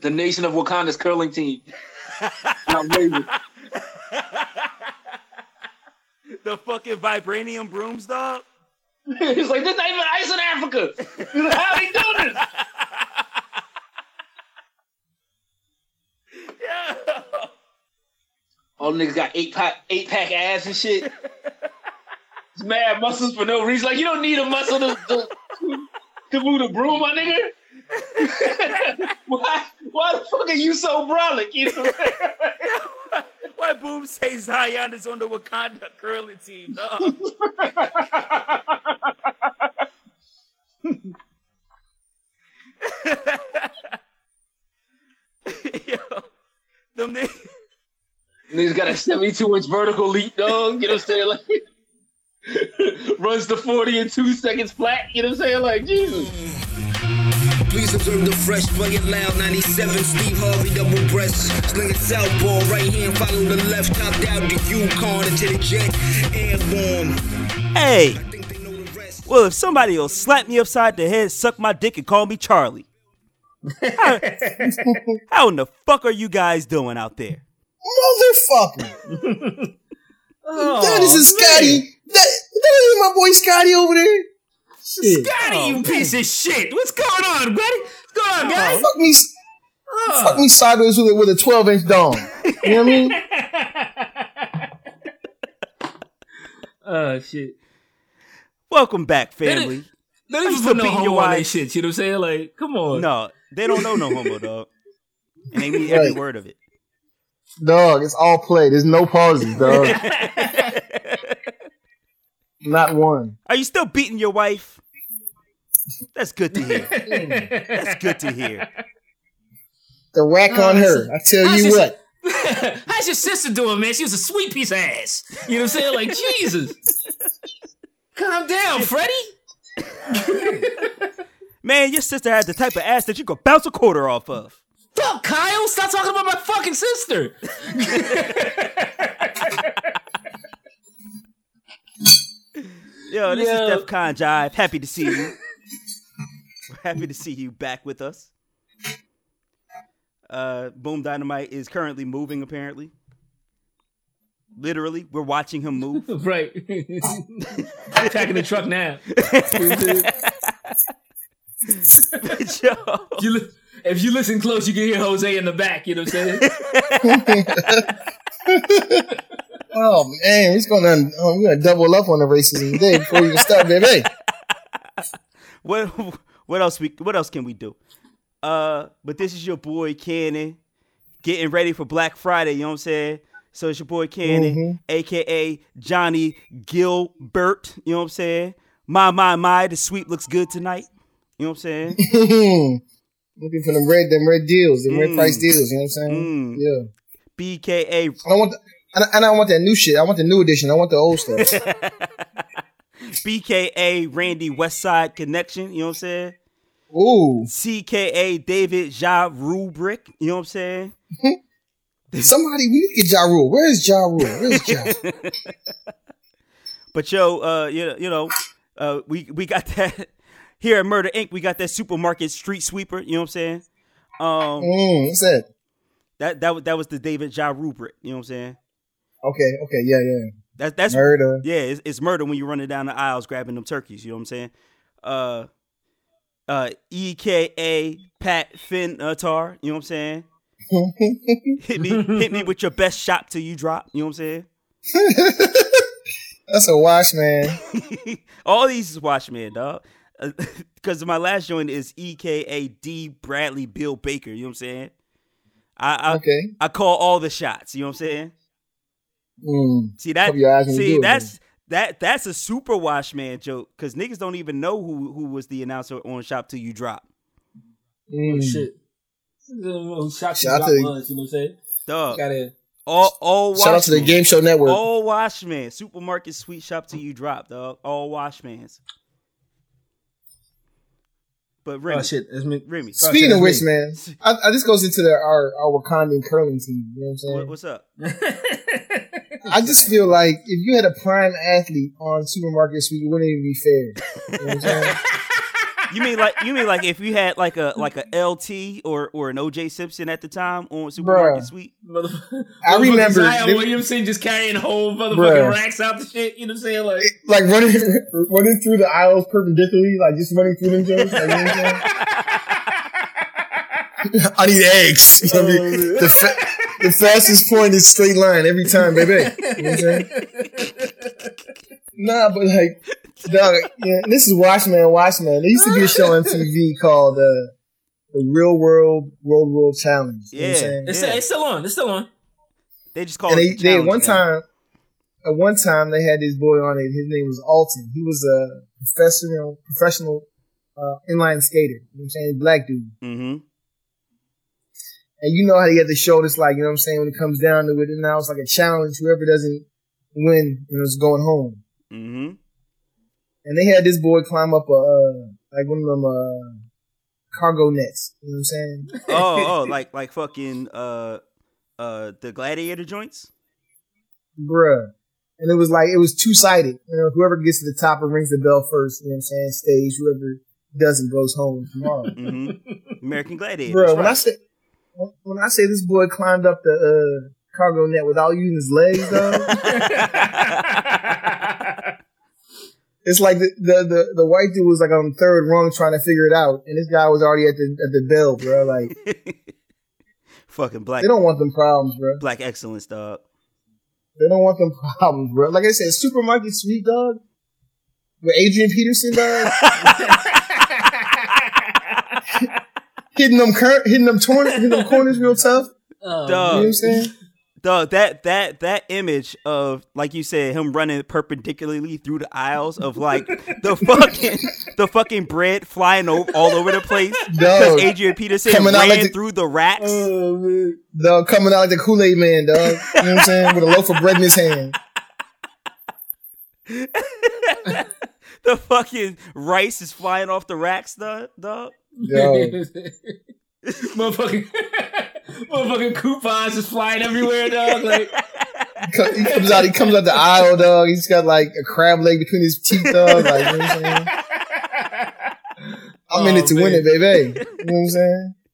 the nation of Wakanda's curling team. The fucking vibranium brooms, dog. He's like, this not even ice in Africa. He's like, How they doing this? Yeah. All the niggas got eight pack, eight pack ass and shit. It's mad muscles for no reason. Like you don't need a muscle to to, to move the broom, my nigga. why? Why the fuck are you so brolic? You know what I'm saying? Why Boom say Zion is on the Wakanda curling team, dog? Yo, them niggas. Niggas got a 72 inch vertical leap, dog. You know what I'm saying? Like runs the 40 in two seconds flat. You know what I'm saying? Like Jesus. Please observe the fresh, play it loud. 97, Steve Harvey, double breast. Sling it southpaw, right hand, follow the left. Top down the Yukon into the jet. Airborne. Hey, I think they know the rest. well, if somebody will slap me upside the head, suck my dick, and call me Charlie. how, how in the fuck are you guys doing out there? Motherfucker. oh, that is a Scotty. That, that is my boy Scotty over there. Shit. Scotty, you oh, piece of shit. What's going on, buddy? What's going on, guys? Fuck me, oh. fuck me sideways with a, with a 12 inch dong. You know what I mean? Oh shit. Welcome back, family. Don't you even still put no beating your homo on that wife? shit. You know what I'm saying? Like, come on. No, they don't know no homo, dog. And they mean every Right. word of it. Dog, it's all play. There's no pauses, dog. Not one. Are you still beating your wife? That's good to hear. That's good to hear. The whack on her. I tell How's you your- what. How's your sister doing, man? She was a sweet piece of ass. You know what I'm saying? Like, Jesus. Calm down, Freddie. Man, your sister had the type of ass that you could bounce a quarter off of. Fuck, Kyle. Stop talking about my fucking sister. Yo, this Yo. is DefCon Jive. Happy to see you. Happy to see you back with us. Uh, Boom Dynamite is currently moving, apparently. Literally, we're watching him move. right. Attacking the truck now. Yo. You li- if you listen close, you can hear Jose in the back. You know what I'm saying? Oh man, he's gonna oh, we're gonna double up on the racism today before we even start, baby. what what else we what else can we do? Uh, but this is your boy Cannon getting ready for Black Friday, you know what I'm saying? So it's your boy Cannon, aka Johnny Gilbert, you know what I'm saying? My my my, the sweep looks good tonight. You know what I'm saying? Looking for them red, them red deals, them red Mm. price deals. You know what I'm saying? Mm. Yeah. BKA I don't want, the, and, I, and I want that new shit. I want the new edition. I want the old stuff. BKA Randy Westside Connection, you know what I'm saying? Ooh, CKA David Ja Rubrick, you know what I'm saying? somebody we need to get Ja Rule. Where is Ja Rule? Where is Ja? But yo, uh, you, you know, uh, we we got that here at Murder Inc. We got that supermarket street sweeper. You know what I'm saying? Um, mm, what's that? that that was that was the David Ja Rubrick. You know what I'm saying? Okay, okay, yeah, yeah. That that's Murder. yeah, it's, it's murder when you're running down the aisles grabbing them turkeys. You know what I'm saying? Uh, uh, EKA Pat Finn uh, Tar. You know what I'm saying? Hit me, hit me with your best shot till you drop. You know what I'm saying? That's a wash, man. All these is Watchmen, dog. Because my last joint is EKA D Bradley Bill Baker. You know what I'm saying? I I, Okay. I call all the shots. You know what I'm saying? Mm. See that? Cover your eyes See that's that that's a super Watchman joke because niggas don't even know who who was the announcer on Shop Till You Drop. Mm. Shit. Shout, Shout out to- to was, you know what I'm saying? Dog. Gotta All all Shout out to the Game Show Network. All Watchmen. Supermarket Sweep Shop Till You Drop, dog. All Watchmans. But Remy, Oh shit, that's me. Remy, Speaking that's of which, man, I, I this goes into the, our our Wakandan curling team. You know what I'm saying? what, what's up? I just feel like if you had a prime athlete on Supermarket Sweep, it wouldn't even be fair. You know what I'm saying? You mean like you mean like if you had like a like a LT or or an OJ Simpson at the time on Supermarket Bruh. Sweep? I remember Zion Williamson just carrying whole motherfucking Bruh. racks out the shit. You know what I'm saying? Like, like running running through the aisles perpendicularly, like just running through them joints. Like, you know I'm? I need eggs. You know what I mean? Oh, the, fastest point is straight line every time, baby. You know what I'm saying? Nah, but like, dog, yeah, this is Watchman, Watchman. There used to be a show on TV called uh, the Real World World World Challenge. You know what I'm Yeah. saying? it's, Yeah. it's still on. It's still on. They just call and it they, the they at one now. time, at one time they had this boy on it. His name was Alton. He was a professional professional uh, inline skater. You know what I'm saying? Black dude. Mm-hmm. And you know how they get the show that's like, you know what I'm saying, when it comes down to it, and now it's like a challenge. Whoever doesn't win, you know, is going home. Mm-hmm. And they had this boy climb up a, uh, like one of them, uh, cargo nets. You know what I'm saying? Oh, oh, like like fucking uh uh the gladiator joints? Bruh. And it was like, it was two sided. You know, whoever gets to the top and rings the bell first, you know what I'm saying, stays. Whoever doesn't goes home tomorrow. Mm-hmm. American Gladiator. Bro, that's when I right. say when I say this boy climbed up the uh, cargo net without using his legs, though, it's like the, the the the white dude was like on third rung trying to figure it out, and this guy was already at the at the bell, bro. Like fucking black they don't want them problems, bro. black excellence, dog. They don't want them problems, bro. Like I said, supermarket sweet dog with Adrian Peterson, dog, hitting them cur- hitting them corners, hitting them corners real tough. Oh, You know what Dog, I'm saying? dog, that that that image of like you said, him running perpendicularly through the aisles of like the fucking the fucking bread flying over, all over the place because Adrian Peterson Coming out ran like the- through the racks. Oh man. Dog coming out like the Kool Aid Man, dog. You know what I'm saying? With a loaf of bread in his hand. the fucking rice is flying off the racks, dog. dog. Yo. motherfucking, motherfucking coupons just flying everywhere, dog. Like, He comes out. He comes out the aisle, dog. He's got like a crab leg between his teeth, dog. Like, you know what I'm saying? I'm in Oh, it to win it, baby. You know what I'm saying?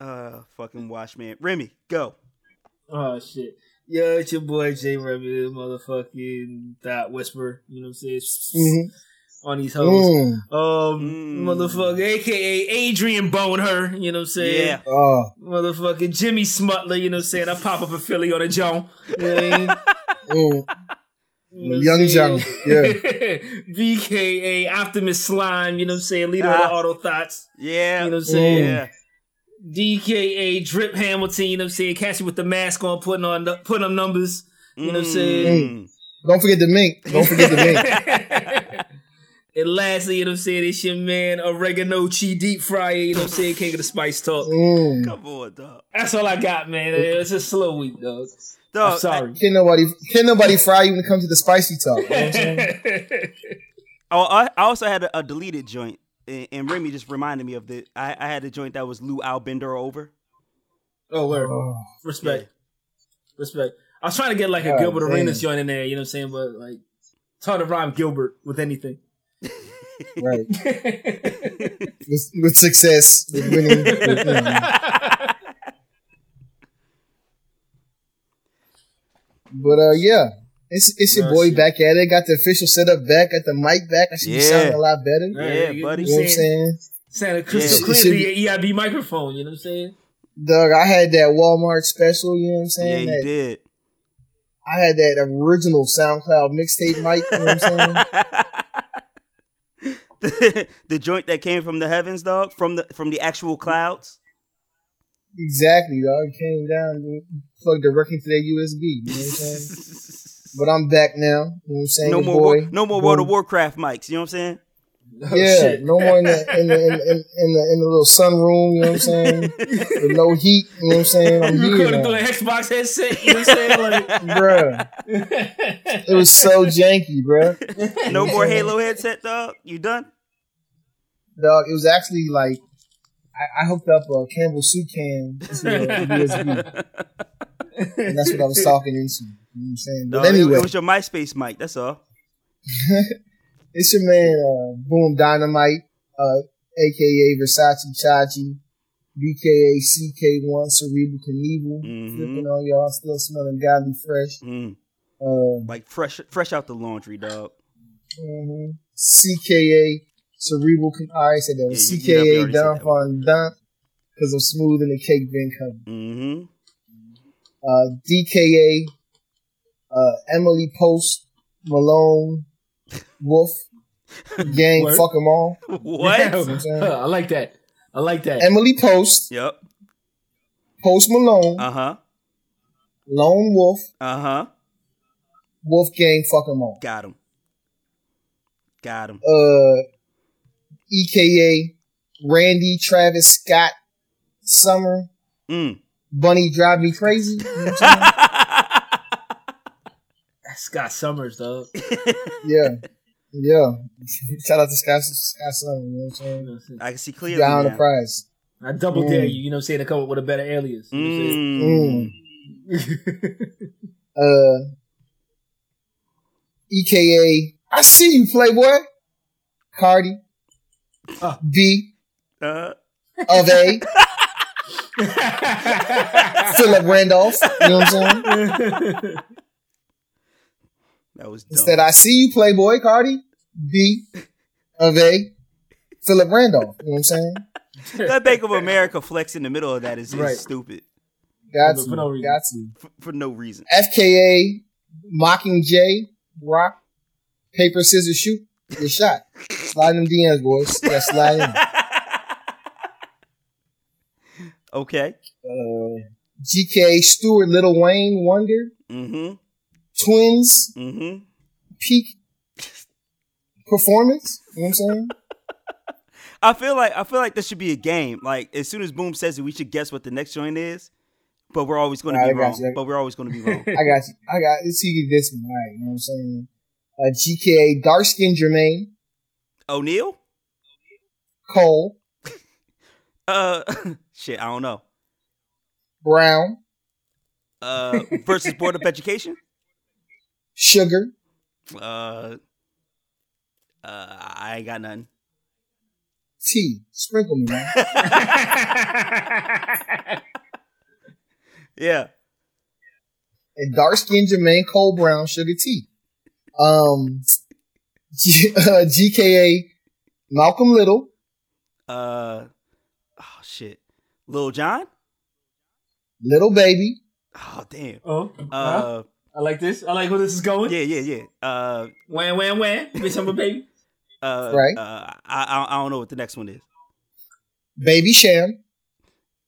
Uh, fucking Watchman. Remy, go. oh shit. Yo, it's your boy J Remy, the motherfucking that whisper. You know what I'm saying? Mhm. On these hoes. Mm. Um, Mm. motherfucker, aka Adrian Boneher. You know what I'm saying? Yeah. Oh, Motherfucking Jimmy Smutler. You know what I'm saying? I pop up in Philly on a Joan. You know I mean? mm. You know Young I'm John, yeah. BKA Optimus Slime, you know what I'm saying? Leader of the Ah. Auto Thoughts. Yeah. You know what I'm saying? Yeah. DKA Drip Hamilton, you know what I'm saying? Catch you with the mask on, putting on putting up numbers. You know what I'm saying? Mm. Don't forget the mink. Don't forget the mink. and lastly, you know what I'm saying? It's your man Oregano Chi Deep Fryer, you know what I'm saying? King of the Spice Talk. Mm. Come on, dog. That's all I got, man. It's a slow week, dog. Dog, I'm sorry. Can't nobody, can't nobody fry you when it comes to the spicy talk. You know what I'm? Oh, I, I also had a, a deleted joint, and, and Remy just reminded me of the. I, I had a joint that was Lou Albender over. oh, where? Oh, Respect. Respect. I was trying to get like a God Gilbert damn. Arenas joint in there, you know what I'm saying? But like, it's hard to rhyme Gilbert with anything. Right. With, with success, with winning. With, you know. But uh, yeah, it's it's your Nah, boy shit. back at it. Got the official setup back. Got the mic back. I should be Yeah. sounding a lot better. Yeah, you- buddy. You You know what I'm saying, saying? sounded crystal Yeah. clear It through should your EIB microphone, you know what I'm saying? Doug, I had that Walmart special. You know what I'm Yeah, saying? you That- did. I had that original SoundCloud mixtape mic. You know what I'm saying? the, the joint that came from the heavens, dog, from the from the actual clouds. exactly, dog. It came down, and plugged directly to that USB. You know what I'm saying? But I'm back now. You know what I'm saying? no Your more, boy. War- no more World of Warcraft mics. You know what I'm saying? Oh, Yeah, shit. no more in the in the in, in, in the in the little sunroom. You know what I'm saying? With no heat. You know what I'm saying? I'm You here recording through an Xbox headset, you know what I'm saying? Like, bruh. It was so janky, bruh. No more Halo headset, dog. You done? Dog, it was actually like I, I hooked up a Campbell soup can to a USB, and that's what I was talking into. You know what I'm saying? But Dog, anyway, it was your MySpace mic. That's all. It's your man, uh, Boom Dynamite. uh, aka Versace Chachi, BKA CK1, Cerebral Knievel, Mhm. flipping on y'all, still smelling godly fresh. Mm. Uh, Like fresh, fresh out the laundry, dog. mhm. CKA Cerebral. Con- I said that. was Yeah, you- you definitely CKA already said Dun. Fun Dun because I'm smooth in the cake bin cover. Mm-hmm. Uh, DKA uh, Emily Post Malone Wolf Gang. Word. Fuck them all. What? I like that. I like that. Emily Post yep. Post Malone Uh huh. Lone Wolf Uh huh. Wolf Gang. Fuck them all. Got him. Got him. uh, EKA Randy Travis Scott Summer Mm. Bunny Drive Me Crazy. You know what I'm That's Scott Summers, dog. saying? yeah. Yeah. Shout out to Scott, Scott Summer. You know what I'm saying? I can see He clearly. got on the prize. I double dare Mm. you, you know what I'm saying, to come up with a better alias. You know Mm. what I'm saying? Uh, EKA I see you, Playboy. Cardi. Ah. B Uh, of A. Philip Randolph. You know what I'm saying? That was dumb. Instead, I see you, Playboy, Cardi. B of A. Philip Randolph. You know what I'm saying? that Bank of America flex in the middle of that is, is Right. stupid Got For to. no reason. Got to. for, for no reason. FKA, Mockingjay, Rock, Paper, Scissors, Shoot. Your shot. Slide them DMs, boys. Yeah, slide in. Okay. Uh, GK, Stewart, Little Wayne, Wonder, Mm-hmm. Twins, Mm-hmm. peak performance. You know what I'm saying? I feel like I feel like this should be a game. Like as soon as Boom says it, we should guess what the next joint is. But we're always going to be wrong. you. But we're always going to be wrong. I got you. I got let's see this one. All right, you know what I'm saying? Uh, GKA, dark skin Jermaine, O'Neal? Cole, Uh, shit, I don't know. Brown, Uh, versus Board of Education? Sugar, Uh, uh, I ain't got nothing. Tea. Sprinkle me, man. Yeah. and dark skin Jermaine, Cole Brown, Sugar Tea. Um, G- uh, GKA, Malcolm Little, Uh, oh shit, Little John. Little Baby, Oh damn. oh, huh? Uh, I like this. I like where this is going. yeah, yeah, yeah. Uh, Wham, wham, wham. Bitch, I'm a baby. uh, Right. Uh, I, I I don't know what the next one is. Baby Sham.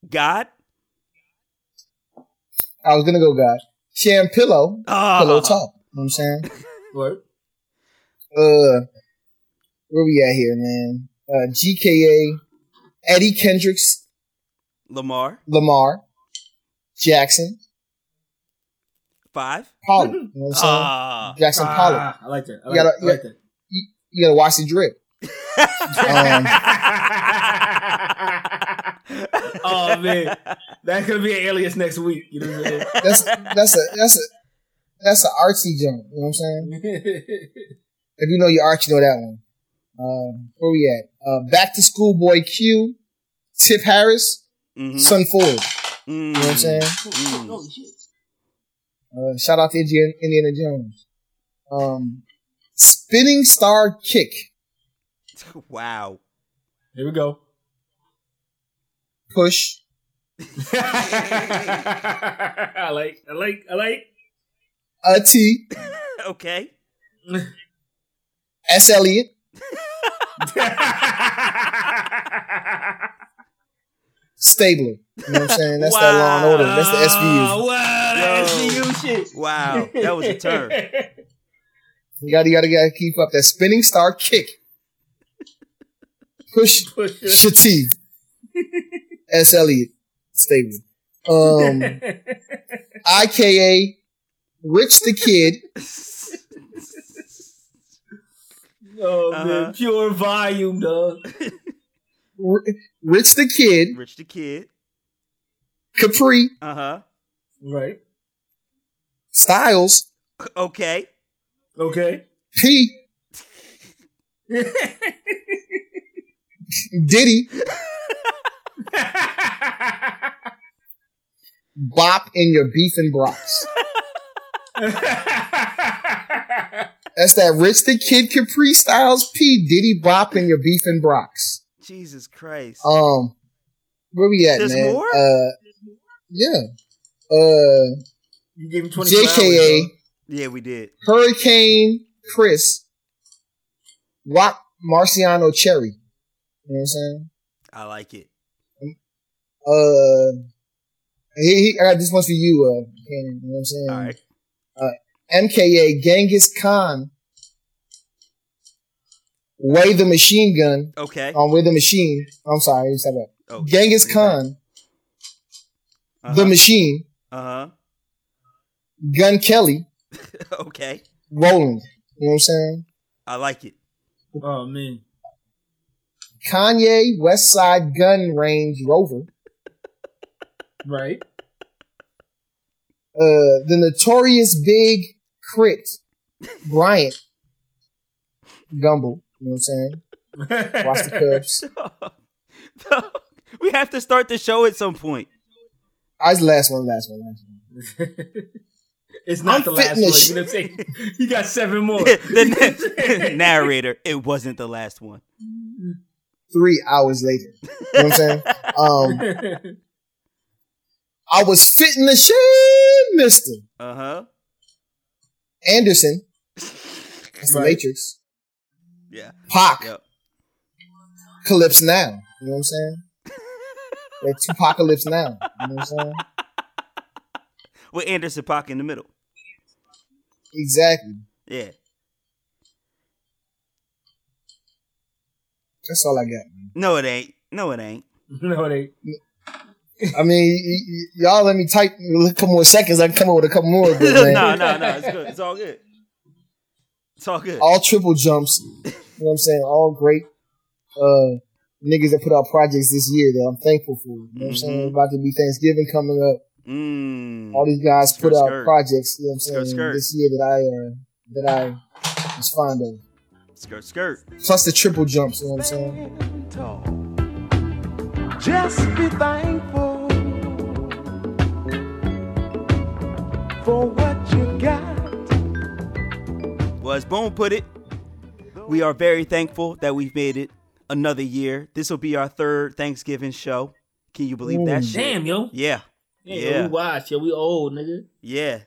God. I was gonna go God. Sham Pillow, Ah, Pillow Talk. You know what I'm saying? What? Uh, where we at here, man? Uh, GKA, Eddie Kendricks, Lamar. Lamar, Jackson, Five. Pollock. You know what I'm saying? Ah. Jackson Pollock. Ah, I like that. I You like, gotta- I like that. You, you gotta watch the drip. Um, oh man, that's gonna be an alias next week. You know what I'm saying? that's that's a that's a that's an artsy jump. You know what I'm saying? If you know your art, you know that one. Um, where we at? Uh, Back to School Boy Q, Tip Harris, Mhm. Sun Ford. Mm. You know what I'm saying? Mm. Uh, shout out to Indiana, Indiana Jones. Um, Spinning Star Kick, Wow. Here we go. Push, I like. I like. I like. a T, Okay. S Elliott, Stabler. You know what I'm saying? That's that Law and Order. That's the SVU. Oh, wow, that Yo. SVU shit. Wow. That was a turn. You gotta, you gotta, gotta keep up that Spinning Star Kick. Push, Push it. Shati, S Elliott, Stabler. Um, IKA, Rich the Kid, Oh Uh-huh. man, pure volume, dog. R- Rich the Kid, Rich the Kid. Capri, Uh huh. Right. Styles, Okay. Okay. P, Diddy, bop in your beef and brats. That's that Rich the Kid Capri Styles P Diddy bop in your beef and brats. Jesus Christ. Um, where we at, There's man? more? Uh, yeah. Uh, You gave him 24 JKA, hours, yeah, we did. Hurricane Chris, Rock Marciano Cherry. You know what I'm saying? I like it. Uh, he, he, I got this one for you, uh, Cannon. You know what I'm saying? All right. MKA Genghis Khan, Way the Machine Gun, Okay. on Way the Machine. I'm sorry, you said that. Oh, Genghis bring it back. Khan, Uh-huh. The Machine, Uh Gun Kelly, okay. Rolling. You know what I'm saying? I like it. Oh man. Kanye, West Side Gun Range Rover, Right. uh, the Notorious Big K.R.I.T., Bryant, Gumbel. You know what I'm saying? Watch the Cubs. we have to start the show at some point. I was the last one, last one, last one. It's not I'm the last one. You know what I'm saying? You got seven more. the na- narrator, it wasn't the last one. Three hours later. You know what I'm saying? Um, I was fitting the shit, Mister Uh huh. Anderson. That's the Matrix. Yeah. Paak. Yep. Calypse now. You know what I'm saying? Like two apocalypse now. You know what I'm saying? With Anderson Paak in the middle. Exactly. Yeah. That's all I got, man. No, it ain't. No, it ain't. no, it ain't. I mean, y- y- y'all let me type a couple more seconds. I can come up with a couple more. But man, no, no, no. It's good. It's all good. It's all good. all triple jumps. You know what I'm saying? All great uh, niggas that put out projects this year that I'm thankful for. You know what I'm saying? Mhm. About to be Thanksgiving coming up. Mm. All these guys put out skirt. projects. You know what I'm saying? skirt. This year that I uh, that I was fond of. Skirt, skirt. Plus the triple jumps. You know what I'm saying? Just be thankful for what you got. Well, as Bone put it, we are very thankful that we've made it another year. This will be our third Thanksgiving show. Can you believe that Ooh. shit? Damn, yo. Yeah. Yeah, Yeah. we watch. Yeah, we old, nigga. Yeah.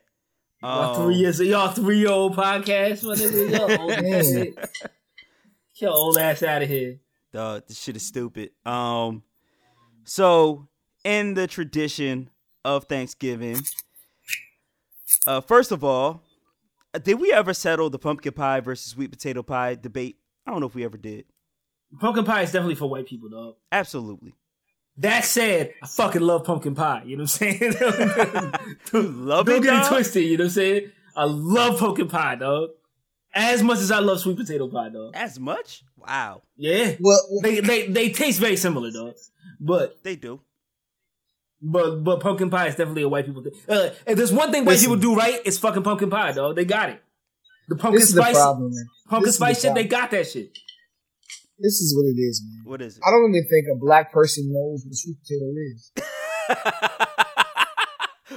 Y'all Um, three years, y'all three year old podcast, my nigga. Y'all old as shit. Get your old ass out of here. Dog, this shit is stupid. Um, so in the tradition of Thanksgiving, uh, first of all, did we ever settle the pumpkin pie versus sweet potato pie debate? I don't know if we ever did. Pumpkin pie is definitely for white people, dog. Absolutely. That said, I fucking love pumpkin pie. You know what I'm saying? Love Don't it, get it twisted. You know what I'm saying? I love pumpkin pie, dog. As much as I love sweet potato pie, dog. As much? Wow, Yeah. Well, They they they taste very similar, dog. But they do. but but pumpkin pie is definitely a white people thing. Uh, if there's one thing white Listen. people do right, it's fucking pumpkin pie, dog. They got it. The pumpkin this is the spice, problem, man. pumpkin This is the spice shit, they got that shit. This is what it is, man. What is it? I don't even think a black person knows what a sweet potato is.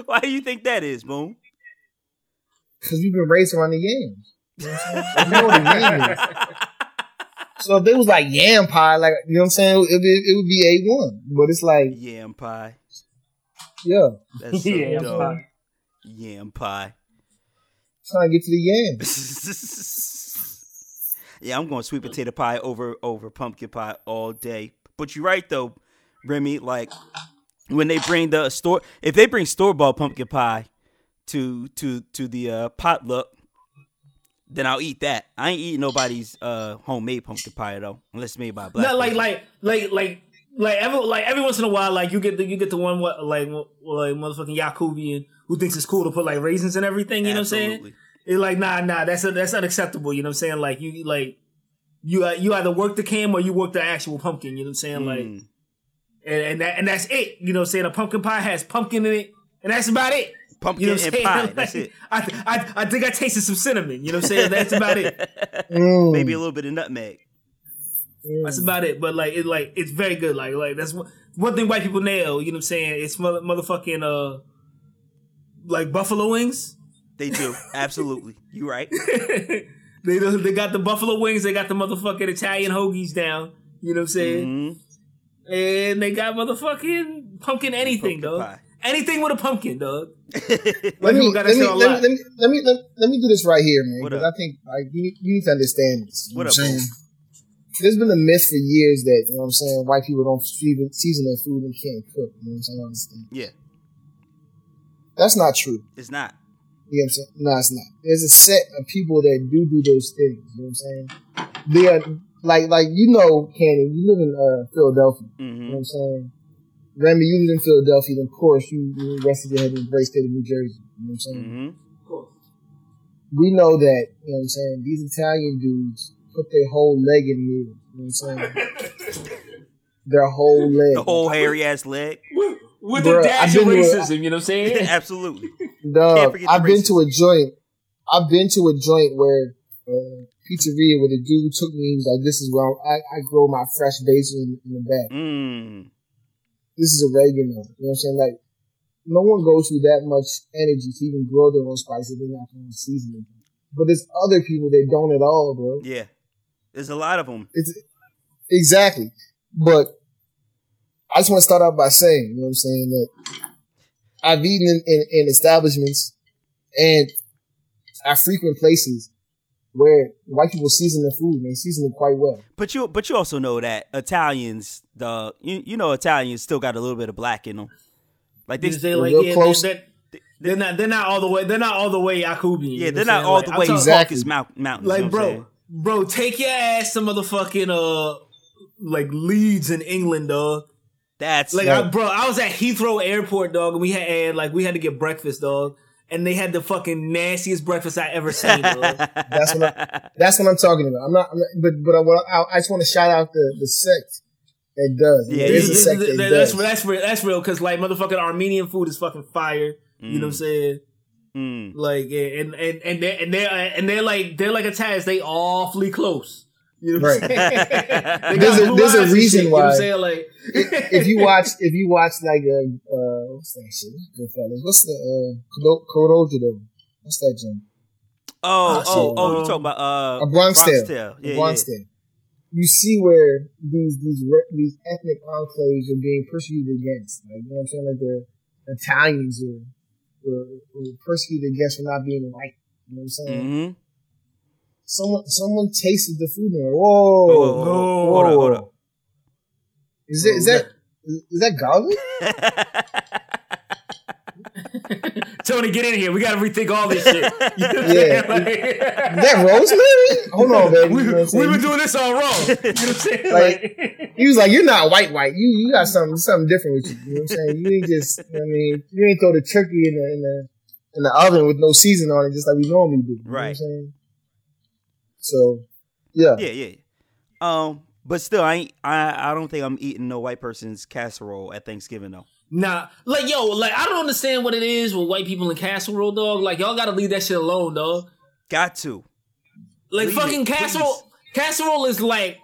Why do you think that is, Boom? Because we've been raised around the yams. You know what I'm saying? We know what a yam is. So if it was like yam pie, like you know what I'm saying, it, it, it would be a one. But it's like, Yam pie. yeah, That's so Yeah, dope. pie. Yam pie. trying to get to the yams. Yeah, I'm going sweet potato pie over over pumpkin pie all day. But you're right though, Remy. Like when they bring the store, if they bring store bought pumpkin pie to to to the uh, potluck, then I'll eat that. I ain't eating nobody's uh, homemade pumpkin pie though, unless it's made by a black. Not like like like like like every like every once in a while, like you get the you get the one what like like motherfucking Yakubian who thinks it's cool to put like raisins and everything. You know what I'm saying? Absolutely. It's like nah nah that's that's unacceptable. You know what I'm saying? Like you like you uh, you either work the cam or you work the actual pumpkin. You know what I'm saying? Like Mm. and and, that, and that's it. You know what I'm saying? A pumpkin pie has pumpkin in it, and that's about it. pumpkin You know and pie. Like, That's it. I, I I think I tasted some cinnamon. You know what I'm saying? That's about it. Mm. Maybe a little bit of nutmeg. That's about it. But like, it like it's very good. Like, like that's one, one thing white people nail. You know what I'm saying? It's mother, motherfucking uh, like buffalo wings. They do absolutely. You right. they they got the buffalo wings. They got the motherfucking Italian hoagies down. You know what I'm saying? Mhm. And they got motherfucking pumpkin anything, Pumpkin dog. pie. Anything with a pumpkin, dog. Let me, let, me, let, me, let, me, let, me, let, let me do this right here, man. Because? I think like, you, need- you need to understand this. You What know up, I'm saying? There's been a myth for years that, you know what I'm saying, white people don't season, season their food and can't cook. You know what I'm saying? Yeah, That's not true. it's not. You know what I'm saying? No, it's not. There's a set of people that do do those things. You know what I'm saying? They are like like you know, Cannon. You live in uh, Philadelphia. You know hmm what I'm saying? Remy, you live in Philadelphia. And of course, you, you rested your head in the great state of New Jersey. You know what I'm saying? Mm-hmm. Of course. We know that. You know what I'm saying? These Italian dudes put their whole leg in meals. You know what I'm saying? their whole leg. The whole hairy ass leg. With, with Bruh, the dash I've of been to a- racism, you know what I'm saying? absolutely. Can't Dog, I've been racism. to a joint. I've been to a joint where uh, pizzeria where the dude took me. He was like, "This is where I, I grow my fresh basil in, in the back. Mm. This is oregano." You know what I'm saying? Like, no one goes through that much energy to even grow their own spices. They're not going to season it. But there's other people that don't at all, bro. Yeah, there's a lot of them. It's exactly. But I just want to start out by saying, you know what I'm saying, that I've eaten in, in, in establishments and I frequent places where white people season their food and they season it quite well. But you, but you also know that Italians, the you, you know Italians still got a little bit of black in them. Like they, You know what I'm saying? They're Like, real yeah, close. They're, they're, they're not. They're not all the way. They're not all the way Yakubian. yeah, they're not all Like, the way talking- Exactly. Caucasus Mount, mountains. Like, you know what bro, saying? bro, take your ass to motherfucking uh, like Leeds in England, dog. That's Like, Right. I, bro, I was at Heathrow Airport, dog, and we had and, like we had to get breakfast, dog, and they had the fucking nastiest breakfast I ever seen, dog. That's what I, that's what I'm talking about. I'm not, I'm not but but I, what I, I just want to shout out the the sect that does. Yeah, there is a yeah, sect that that's does. that's real. That's real because like motherfucking Armenian food is fucking fire. You know what I'm saying? Mm. Like and and and they're and they're and they're like they're like Italians. They awfully close. You know what I'm Right. saying? They got There's a- there's a reason shit, You know why. Saying? Like if you watch, if you watch like a, uh, what's that shit? Goodfellas. What's the, uh, Corojo What's that joint? Oh, Ah, oh, oh! You Um, talking about uh, A Bronx Tale. Tale. A Yeah, Bronx Tale. You see where these, these, re- these ethnic enclaves are being persecuted against. Like, you know what I'm saying? Like the Italians are, were, were persecuted against for not being white. You know what I'm yeah. saying? hmm Someone, someone tasted the food and went, whoa, Whoa, No. hold up, hold up. Is that, is that, is, is that garlic? Tony, get in here. We got to rethink all this shit. You know Yeah. Like- Is that rosemary? Hold on, baby. we, You know what I'm saying? we've been doing this all wrong. You know what I'm saying? Like- Like, He was like, "You're not white, white. You you got something something different with you. You know what I'm saying? You ain't just. You know what I mean, you ain't throw the turkey in the in the in the oven with no season on it, just like we normally do. You Know what I'm Right. saying? So, yeah, yeah, yeah. Um, but still, I ain't. I I don't think I'm eating no white person's casserole at Thanksgiving though. Nah, like yo, like I don't understand what it is with white people in casserole, dog. Like y'all gotta leave that shit alone, dog. Got to. Like Leave fucking it, casserole. please. Casserole is like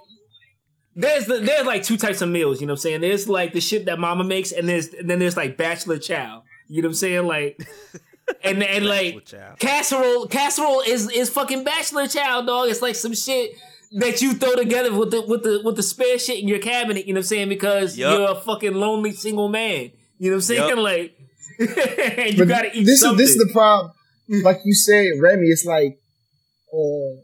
there's the, there's like two types of meals. You know what I'm saying? There's like the shit that mama makes, and there's and then there's like bachelor chow. You know what I'm saying? Like and and like casserole casserole is is fucking bachelor child dog. It's like some shit that you throw together with the with the with the spare shit in your cabinet. You know what I'm saying? Because Yup. you're a fucking lonely single man. You know what I'm saying? Yup. Like you But gotta eat this something. is this is the problem. Like you said, Remy, it's like uh,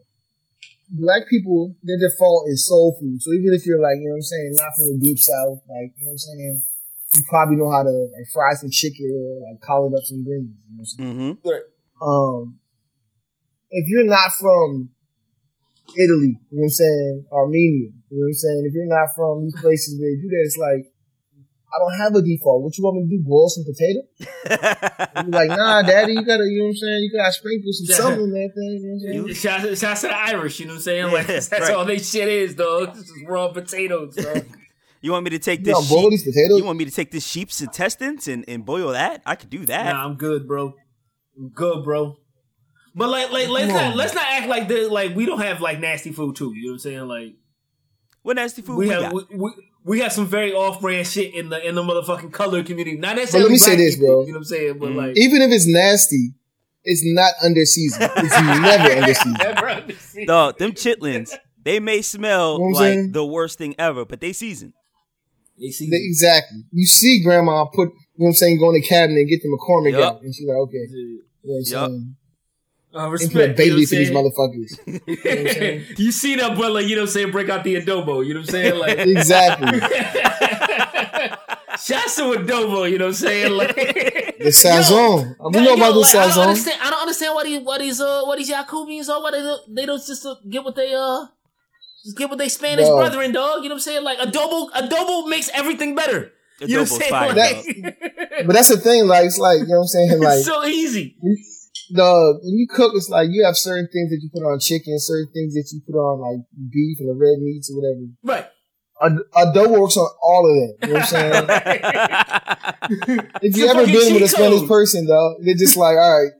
black people. Their default is soul food. So even if you're like, you know what I'm saying, not from the deep south, like you know what I'm saying, you probably know how to like fry some chicken or like collard up some greens. You know what I'm saying? Mm-hmm. um, if you're not from Italy, you know what I'm saying, Armenia, you know what I'm saying, if you're not from these places where they do that, it's like, I don't have a default. What you want me to do? Boil some potato? You're like, nah, daddy, you gotta, you know what I'm saying, you gotta sprinkle some Yeah. something in that thing, you know what I'm saying? Shout, shout to the Irish, you know what I'm saying? Yeah, like that's right. all they shit is, dog. This is raw potatoes, dog. you want me to take this? gonna sheep- these potatoes? You want me to take this sheep's intestines and, and boil that? I could do that. nah, I'm good, bro. I'm good, bro. But like, like let's Come not on. let's not act like this. Like we don't have like nasty food too. You know what I'm saying? Like, What nasty food we we, have got? we, we, we have some very off brand shit in the in the motherfucking color community. Not But let me say black this, people, bro. You know what I'm saying? But Mm. like, Even if it's nasty, it's not under season. It's never under season. never understand. Dog, them chitlins, they may smell You know like saying? the worst thing ever, but they season. They see- Exactly. You see grandma put, you know what I'm saying, go in the cabinet and get the McCormick Yup. out. And she's like, okay. You know what I'm Yup. saying? Uh, Infinite respect, you know baby what for these I'm motherfuckers. you see that brother, you know what I'm saying, break out the adobo, you know what I'm saying? Like exactly. Shots to adobo, you know what I'm saying? Like The Sazon. we know about the like, I don't understand. I don't understand why these, why these, uh, why these Yakubians are. Why they don't, they don't just uh, get what they, uh, just get what they Spanish Dog. brethren, dog. You know what I'm saying? Like adobo, adobo makes everything better. You know what I'm saying? fire, Like, But that's the thing, like, it's like, you know what I'm saying? Like, it's so easy. the when you cook, it's like you have certain things that you put on chicken, certain things that you put on like beef and the red meats or whatever. Right. Ad- Adobo works on all of that. You know what I'm saying? if you ever been with a Spanish code. person, though, they're just like, all right,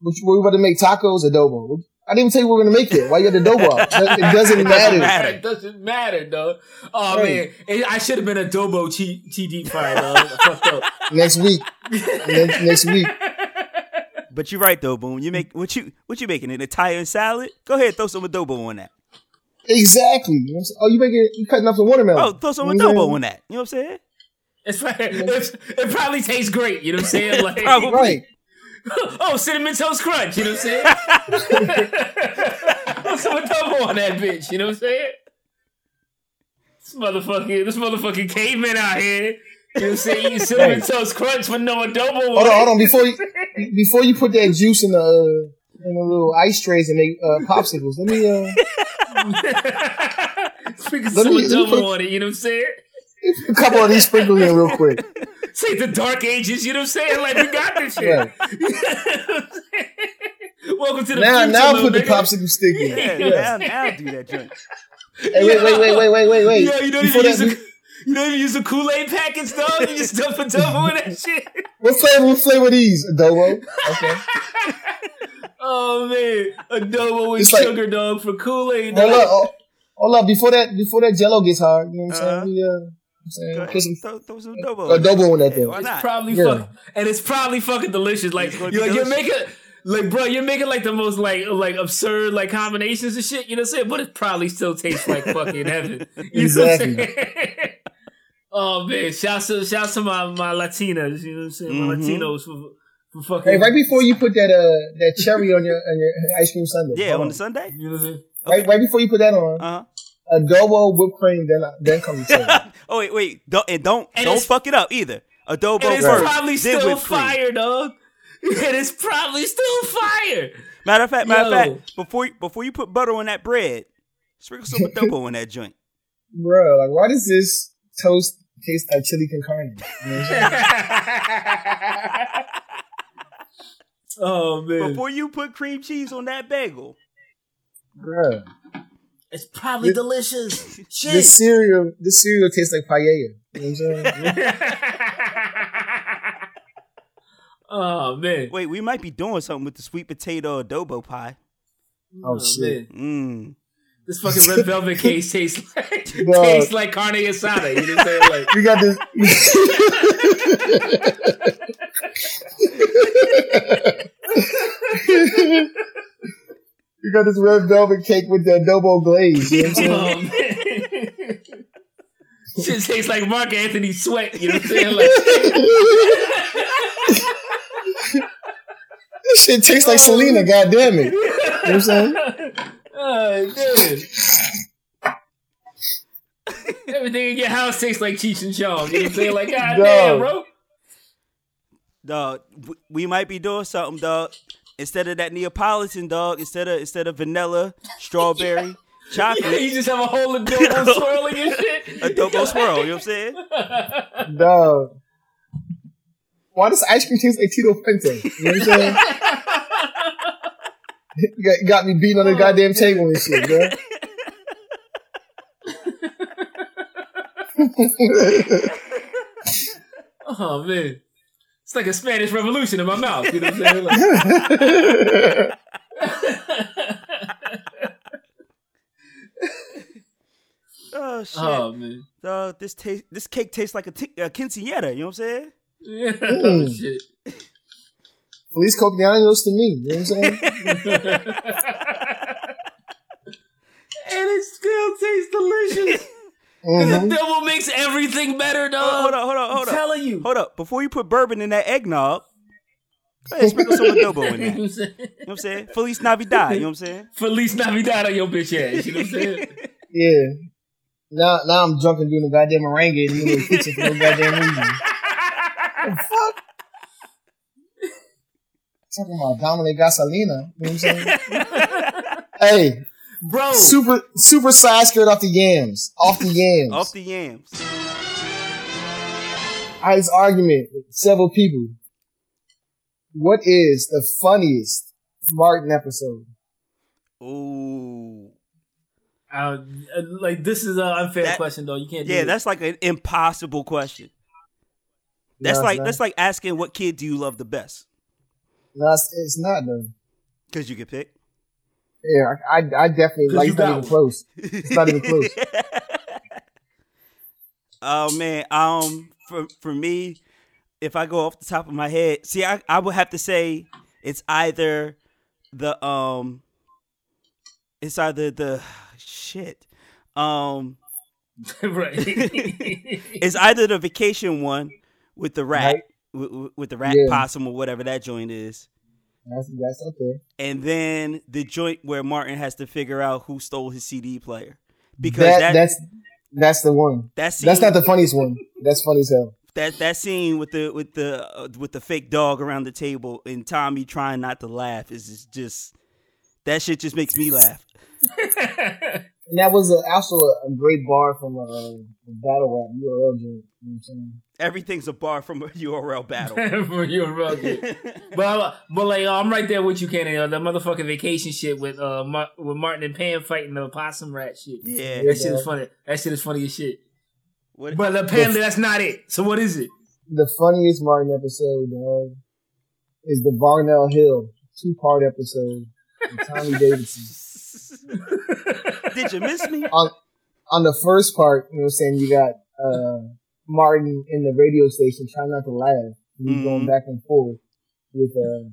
what you, what we about to make tacos? Adobo. I didn't even tell you we we're gonna make it. Why you had adobo out? It doesn't matter. It doesn't matter, dog. Oh Right. man, It- I should have been adobo T, T deep fried, dog. I fucked up. Next week, next, next week. But you're right though, Boom. You make what you what you making an Italian salad? Go ahead, throw some adobo on that. Exactly. You know what I'm saying? Oh, you making you cutting up the watermelon? Oh, throw some You know what adobo on that. You know what I'm saying? It's, it's, it probably tastes great. You know what I'm saying? Like, Probably. Right. oh, cinnamon toast crunch. You know what I'm saying? Put some adobo on that bitch. You know what I'm saying? This motherfucking, this motherfucking caveman out here. You know what I'm saying? Eating cinnamon Right. toast crunch with no adobo. Hold on, hold on. Before you before you put that juice in the uh, in the little ice trays and make uh, popsicles, let me uh Speaking Let some me- let me adobo put- on it. You know what I'm saying? A couple of these sprinkles in real quick. Say the dark ages. You know what I'm saying? Like we got this shit. Right. Welcome to the Now future, now little put the popsicle stick in. Yeah, Yeah. now, now do that joint. Hey, wait, wait, wait, wait, wait, wait, wait. Yo, you don't Before even use that, the, you don't even use the Kool Aid packets, dog. You just dump adobo in that shit. what flavor? What flavor are these? Adobo. Okay. Oh man, adobo with It's like- sugar, dog, for Kool Aid. Hold up. Oh, hold up. Before that, before that Jello gets hard, you know what I'm Uh-huh. saying? We, uh, you know Go put some throw, throw some adobo. on adobo on that Yeah, thing. why It's not? probably Yeah. fuck, and it's probably fucking delicious. Like you're, be like, you're making. Like bro, you're making like the most like like absurd like combinations and shit. You know what I'm saying? But it probably still tastes like fucking heaven. You know what I'm saying? oh man, shouts to shouts to my my Latinas. You know what I'm saying? My Mhm. Latinos for for fucking. Hey, right before you put that uh that cherry on your on your ice cream sundae. Yeah, hold on the Sunday. You know what I'm saying? Right, right before you put that on, Uh huh. adobo, whipped cream, then then comes the cherry. Oh wait, wait, don't and don't And don't fuck it up either. Adobo And it's first, probably still whipped fire, dog. And it's probably still fire. Matter of fact, matter Yo. of fact, before you, before you put butter on that bread, sprinkle some adobo on that joint. Bro, like why does this toast taste like chili con carne? You know what I'm saying? oh man, Before you put cream cheese on that bagel, Bro, it's probably This- delicious. Shit. this cereal, this cereal tastes like paella. You know what I'm saying? oh man. wait, we might be doing something with the sweet potato adobo pie. Oh, oh shit. man. Mmm. This fucking red velvet case tastes like Dog. tastes like carne asada. You know what I'm saying? Like We got this. We got this red velvet cake with the adobo glaze. You know what I'm saying? oh. Shit tastes like Marc Anthony sweat. You know what I'm saying? Like This shit tastes like Selena. Oh. God damn it! You know what I'm saying? Oh, dude. Everything in your house tastes like Cheech and Chong. You know what I'm saying? Like, God damn, bro. Dog, we might be doing something, dog. Instead of that Neapolitan, dog. Instead of instead of vanilla, strawberry, chocolate. Yeah, you just have a whole adobo swirling and shit. adobo swirl. You know what I'm saying? Dog. Why does ice cream taste like Tito Puente? You know what I'm saying? you got, got me beating on the goddamn table and shit, bro. Oh man. It's like a Spanish revolution in my mouth. You know what I'm saying? Like, Oh shit. Oh man. Uh, this taste this cake tastes like a, t- a quinceañera. You know what I'm saying? Yeah. Mm. Oh, shit. Feliz cumpleaños to me. You know what I'm saying? and it still tastes delicious. Mhm. The devil makes everything better, dog. Hold up, hold up, hold I'm telling you. Hold up. Before you put bourbon in that eggnog, go ahead, sprinkle some adobo in You know that. You know what I'm saying? Feliz Navidad. You know what I'm saying? Feliz Navidad on your bitch ass. You know what I'm saying? Yeah. Now, now I'm drunk and doing the goddamn merengue and you know, kitchen for no goddamn reason. The fuck? Talking about Dominic Gasolina. You know what I'm saying? hey, Bro, super super side skirt off the yams. Off the yams. Off the yams. I had this argument with several people. What is the funniest Martin episode? Ooh. uh, like this is an unfair That- question though. You can't. Yeah, it. that's like an impossible question. That's No, like that's like asking what kid do you love the best? No, it's, it's not though. Because you can pick. Yeah, I, I, I definitely 'Cause like. you It's not even one. close. It's not even close. oh man, um, for for me, if I go off the top of my head, see, I I would have to say it's either the um, it's either the shit, um, right. it's either the vacation one with the rat, Right. with, with the rat Yeah. possum or whatever that joint is. That's that's okay. and then the joint where Martin has to figure out who stole his CD player because That, that, that's that's the one. that scene, That's not the funniest one. That's funny as hell. that that scene with the with the uh, with the fake dog around the table and Tommy trying not to laugh is just, just that shit just makes me laugh. And that was a, also a, a great bar from a, a battle rap URL joint. You know what I'm saying? Everything's a bar from a URL battle. For you, bro. But uh, but like uh, I'm right there with you, Kenny. Uh, the motherfucking vacation shit with uh Mar- with Martin and Pam fighting the possum rat shit. yeah. That shit is funny. That shit is funny as shit. What, But apparently that's not it. So what is it? The funniest Martin episode, dog, is the Varnell Hill two part episode with Tommy Davidson. did you miss me? on on the first part, you know what I'm saying, you got uh Martin in the radio station trying not to laugh. And he's going back and forth with uh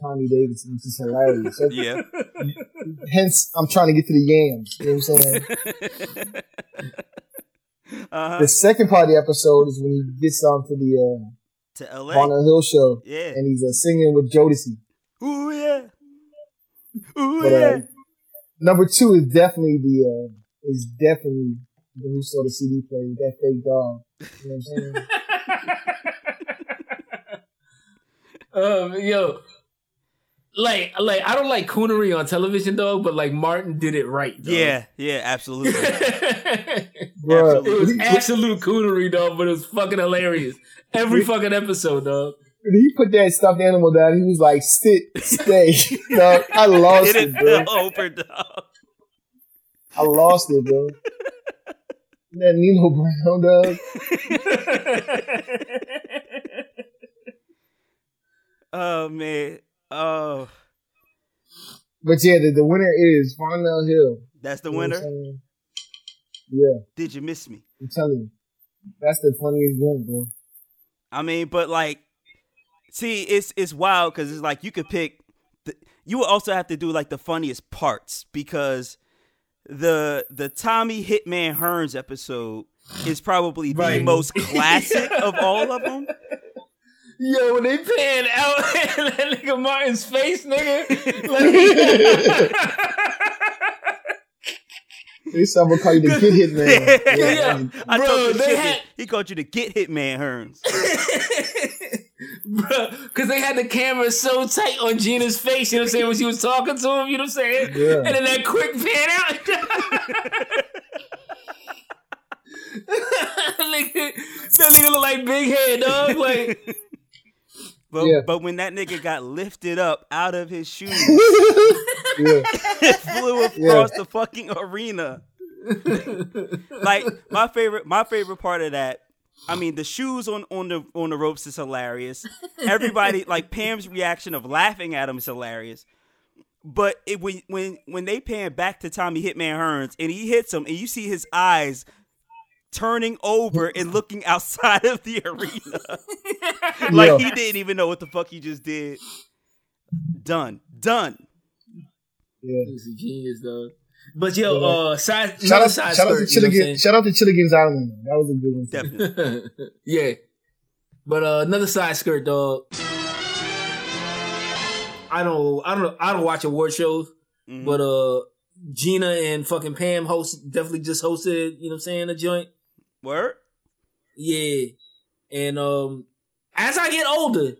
Tommy Davidson, which is hilarious. Yeah. Hence I'm trying to get to the yams. You know what I'm saying? Uh-huh. The second part of the episode is when he gets onto the uh To LA. Varnell Hill show Yeah. and he's uh, singing with Jodeci. Ooh yeah. Ooh But uh, yeah. number two is definitely the uh is definitely the who saw the CD player with that fake dog. You know what I'm saying? Um, yo, like, like I don't like coonery on television, dog, but like Martin did it right. Dog. Yeah, yeah, absolutely. it Bruh, Absolutely. was absolute coonery, dog, but it was fucking hilarious. Every fucking episode, dog. When he put that stuffed animal down, he was like, sit, stay. dog, I lost it, it bro. fell over, dog? I lost it, bro. That Nino Brown, dog. Oh man. Oh, But yeah, the, the winner is Varnell Hill. that's the You know what I'm winner. Yeah, Did you miss me? I'm telling you. That's the funniest one, bro. I mean, but like, see, it's it's wild because it's like you could pick. The, you would also have to do like the funniest parts because the the Tommy Hitman Hearns episode is probably the Right. most classic of all of them. Yo, when they pan out that nigga Martin's face, nigga. They said I'm gonna call you the Get Hit Man. yeah, Yeah, I bro, told you they shit. had- He called you the Get Hitman Hearns. Bro, because they had the camera so tight on Gina's face, you know what I'm saying, when she was talking to him, you know what I'm saying? Yeah. And then that quick pan out. that, nigga, look like Big Head, dog. Like, But Yeah. but when that nigga got lifted up out of his shoes, Yeah. it flew across the fucking arena. like my favorite my favorite part of that. I mean, the shoes on on the on the ropes is hilarious. Everybody like Pam's reaction of laughing at him is hilarious. But it, when when when they pan back to Tommy Hitman Hearns and he hits him and you see his eyes turning over and looking outside of the arena, like Yeah. he didn't even know what the fuck he just did. Done, done. Yeah. He's a genius, though. But yo, uh, side, Shout out, side shout out to skirt, you know Chilligan. Shout out to Chilligan's Island. though. That was a good one. Definitely. yeah. But uh, another side skirt, dog. I don't, I don't, I don't watch award shows, Mhm. but uh, Gina and fucking Pam host definitely just hosted. You know what I'm saying? A joint. Word. Yeah. And um, as I get older,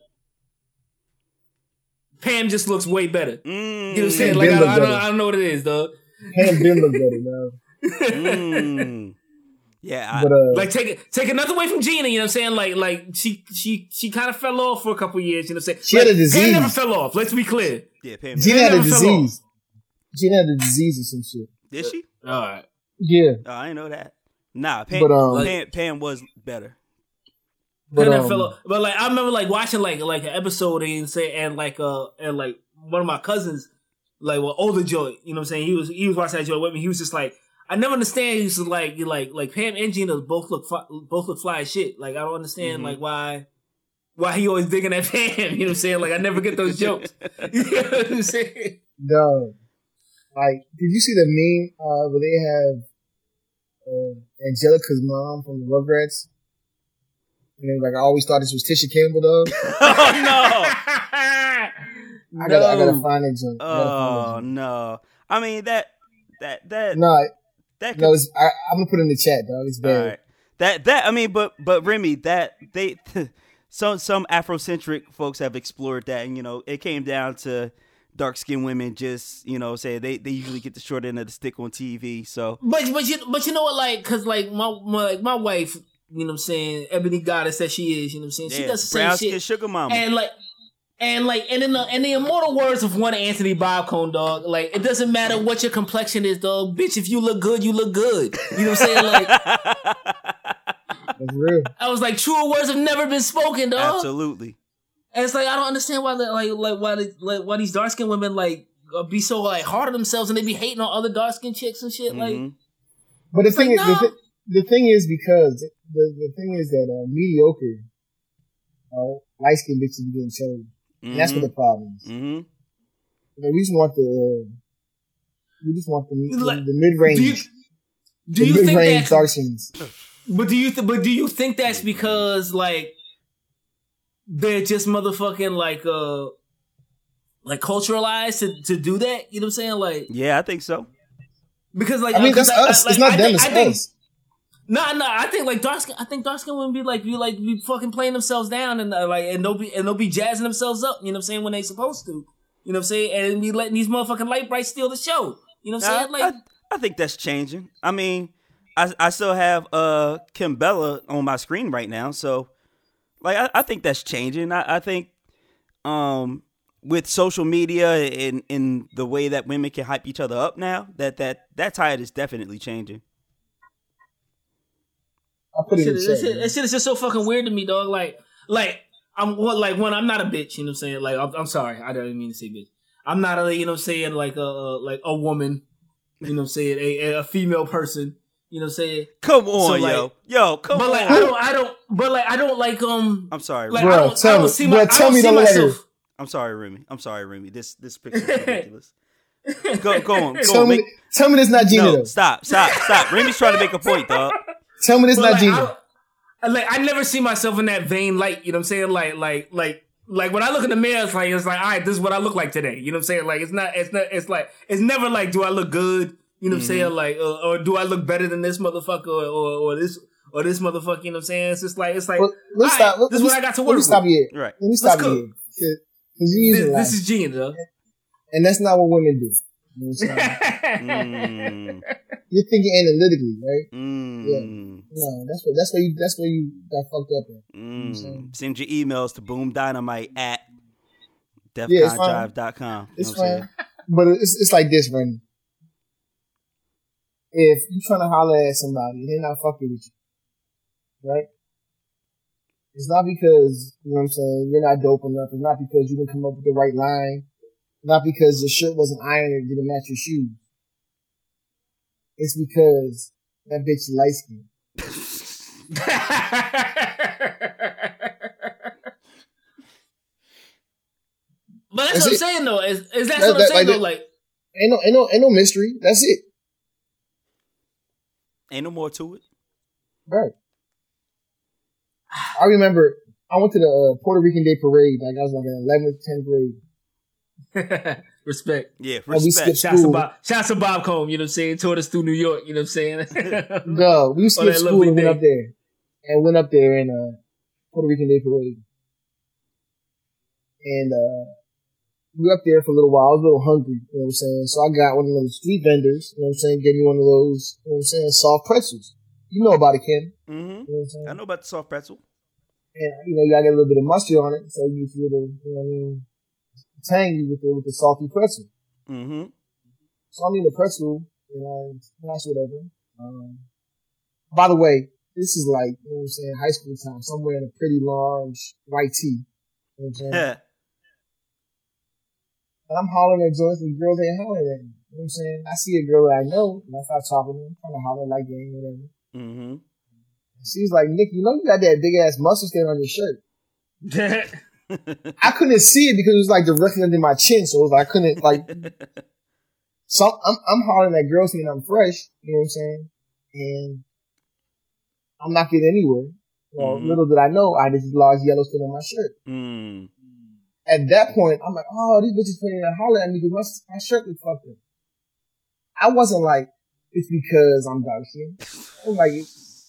Pam just looks way better. Mm, You know what I'm saying? Like I, don't- I, don't. I don't know what it is, dog. Pam Ben look better now. mm. Yeah, I, But uh, like take take another away from Gina, you know what I'm saying? Like like she she she kind of fell off for a couple years, you know what I'm saying? She had a disease. Pam never fell off. Let's be clear. yeah. Pam. Gina had a disease. Gina had a disease or some shit. Did she? All right. Yeah, Oh, I didn't know that. Nah, Pam. But, um, Pam, Pam was better. but Pam never um, fell off. But like I remember like watching like like an episode and say and like uh and like one of my cousins like well older Joy, you know what I'm saying? He was he was watching that Joy with me. He was just like I never understand. He was just like you like like Pam and Gina both look fi- both look fly as shit. Like I don't understand Mhm. like why why he always digging at Pam. You know what I'm saying? Like I never get those jokes. you know what I'm saying? No. Like, did you see the meme uh, where they have uh, Angelica's mom from the Rugrats? And then, like, I always thought this was Tisha Campbell, though. oh no. I gotta, I gotta find it, joint. Oh it, no. I mean that that that. No, that could, no, it's, I, I'm gonna put it in the chat, dog. It's bad. right. That that I mean, but but Remy, that they some some Afrocentric folks have explored that, and you know, it came down to dark skinned women just you know say they they usually get the short end of the stick on TV. So But but you but you know what like cause like my my like my wife, you know what I'm saying, ebony goddess that she is, you know what I'm saying? She yeah, does the same brown shit. skin sugar mama. And like and like and in the in the immortal words of one Anthony Bobcone, dog, like it doesn't matter what your complexion is, dog. Bitch, if you look good, you look good. You know what I'm saying? Like That's real. I was like, truer words have never been spoken, dog. Absolutely. And it's like I don't understand why, like, like why, the, like, why these dark skinned women like uh, be so like hard on themselves and they be hating on other dark skinned chicks and shit. Like, Mhm. But the thing like, is, the, no. thi- the thing is because the the thing is that uh, mediocre, uh, light skinned bitches be getting chosen. And that's what the problem is. hmm Like, we just want the, uh, we just want the Like, the, mid do you range, do the you mid think range that? dark. But do you th- but do you think that's because like they're just motherfucking like uh like culturalized to, to do that? You know what I'm saying? Like Yeah, I think so. because like I mean, uh, 'cause that's I- I- us. like, it's not I them. think- It's I think, us. Nah, nah. I think like dark skin. I think dark skin women be like be like be fucking playing themselves down and uh, like and they'll be and they'll be jazzing themselves up. You know what I'm saying when they supposed to. You know what I'm saying? And be letting these motherfucking light brights steal the show. You know what I'm saying? Like I, I think that's changing. I mean, I I still have uh Kimbella on my screen right now, so like I, I think that's changing. I, I think um with social media and in the way that women can hype each other up now, that that that tide is definitely changing. I'll put it in shit, that, chat. shit, that shit is just so fucking weird to me, dog. Like, like I'm well, like when I'm not a bitch, you know what I'm saying? Like, I'm, I'm sorry, I didn't mean to say bitch. I'm not a, you know what I'm saying, like a like a woman, you know what I'm saying, a, a female person, you know what I'm saying? Come on, like- yo, yo, come but like. I don't, I don't, but like I don't like um, I'm sorry, like Remy. I Bro, don't, tell I don't me- see bro, my, I tell don't me see the letter. myself. I'm sorry, Remy. I'm sorry, Remy. This this picture is ridiculous. go go on, go Tell on. me, Make, tell me this not Gina no, stop, stop, stop. Remy's trying to make a point, dog. Tell me this But not like, I I, like I never see myself in that vain light. You know what I'm saying? Like like like like when I look in the mirror, it's like it's like all right, this is what I look like today. You know what I'm saying? Like it's not it's not it's like it's never like do I look good? You know what I'm saying? Like uh, or do I look better than this motherfucker or, or or this or this motherfucker? You know what I'm saying? It's just like it's like Well, let's all stop. right, Let, this is let what I got to Let work me with. stop you here. Right. Let me stop you here. Because you This, this is Gina, though. and that's not what women do. You know what I'm saying? Mm, You're thinking analytically, right? mm, No, that's what that's where you that's where you got fucked up at. mm. Send your emails to boomdynamite at Yeah, it's fine. It's You know what I'm fine. But it's it's like this, Randy. If you're trying to holler at somebody and they're not fucking with you, right? It's not because, you know what I'm saying, you're not dope enough. It's not because you didn't come up with the right line. Not because the shirt wasn't ironed or didn't match your shoes. It's because that bitch is light skinned. But that's Is what I'm it- saying though. Is, is that That- what I'm that- saying like though? that- Like, Ain't no, ain't no, ain't no mystery. That's it. Ain't no more to it. Right. I remember I went to the uh, Puerto Rican Day Parade. Like I was like in 11th, 10th grade. respect. Yeah, we respect. skipped Shouts to School. Bob. Shouts to Bob Combe. You know what I'm saying? Toured us through New York. You know what I'm saying? no, We On skipped that school lovely and went up there. And went up there in uh, Puerto Rican Day Parade. And uh, we were up there for a little while. I was a little hungry, you know what I'm saying? So I got one of those street vendors, you know what I'm saying? Gave me one of those, you know what I'm saying, soft pretzels. You know about it, Ken. hmm You know what I'm saying? I know about the soft pretzel. and you know you gotta get a little bit of mustard on it, so you get a little, you know what I mean, tangy with the with the salty pretzel. Mm-hmm. So I'm eating the pretzel, and I smash whatever. Um, by the way, this is like you know what I'm saying, high school time, somewhere in a pretty large white tee. You know what I'm saying? Yeah. and I'm hollering at joints, and the girls ain't hollering at me. You know what I'm saying? I see a girl that I know, and I start talking to her, trying to holler like gang, whatever. mm-hmm. She was like, Nick, you know you got that big ass muscle stain on your shirt. I couldn't see it because it was like directly under my chin, so it was like I couldn't like. So I'm I'm hollering at girls thinking I'm fresh, you know what I'm saying, and I'm not getting anywhere. Well, Mhm. little did I know, I had this large yellow stain on my shirt. mm. At that point, I'm like, oh, these bitches putting to holler at me because my, my shirt was fucked up. I wasn't like, it's because I'm dark skinned. I'm like,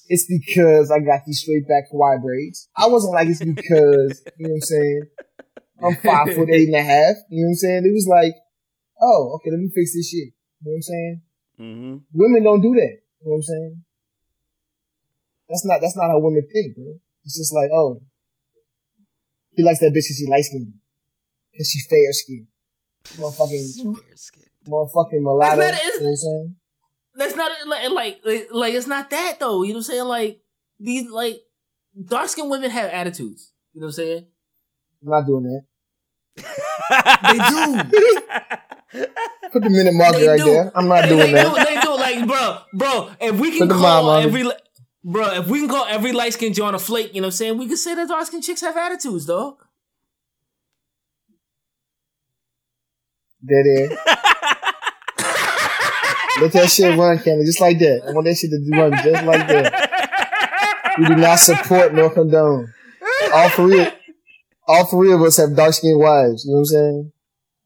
it's because I got these straight back Hawaii braids. I wasn't like, it's because, you know what I'm saying? I'm five foot eight and a half. You know what I'm saying? It was like, oh, okay, let me fix this shit. You know what I'm saying? Mm-hmm. Women don't do that. You know what I'm saying? That's not that's not how women think, bro. It's just like, oh, he likes that bitch because she light skinned. Because she fair skinned. Motherfucking motherfucking mulatto. That's not- you know what I'm saying? That's not like, like like like it's not that though. You know what I'm saying? Like these like dark skinned women have attitudes. You know what I'm saying? I'm not doing that. They do. Put the minute marker They right do. there. I'm not they, doing they that. do. They do. Like bro, bro. If we can the call mom every li- bro, if we can call every light skinned John a flake, you know what I'm saying? We can say that dark skinned chicks have attitudes, dog. Dead air. Let that shit run, Candy, just like that. I want that shit to run just like that. We do not support nor condone. All three, all three of us have dark skinned wives. You know what I'm saying?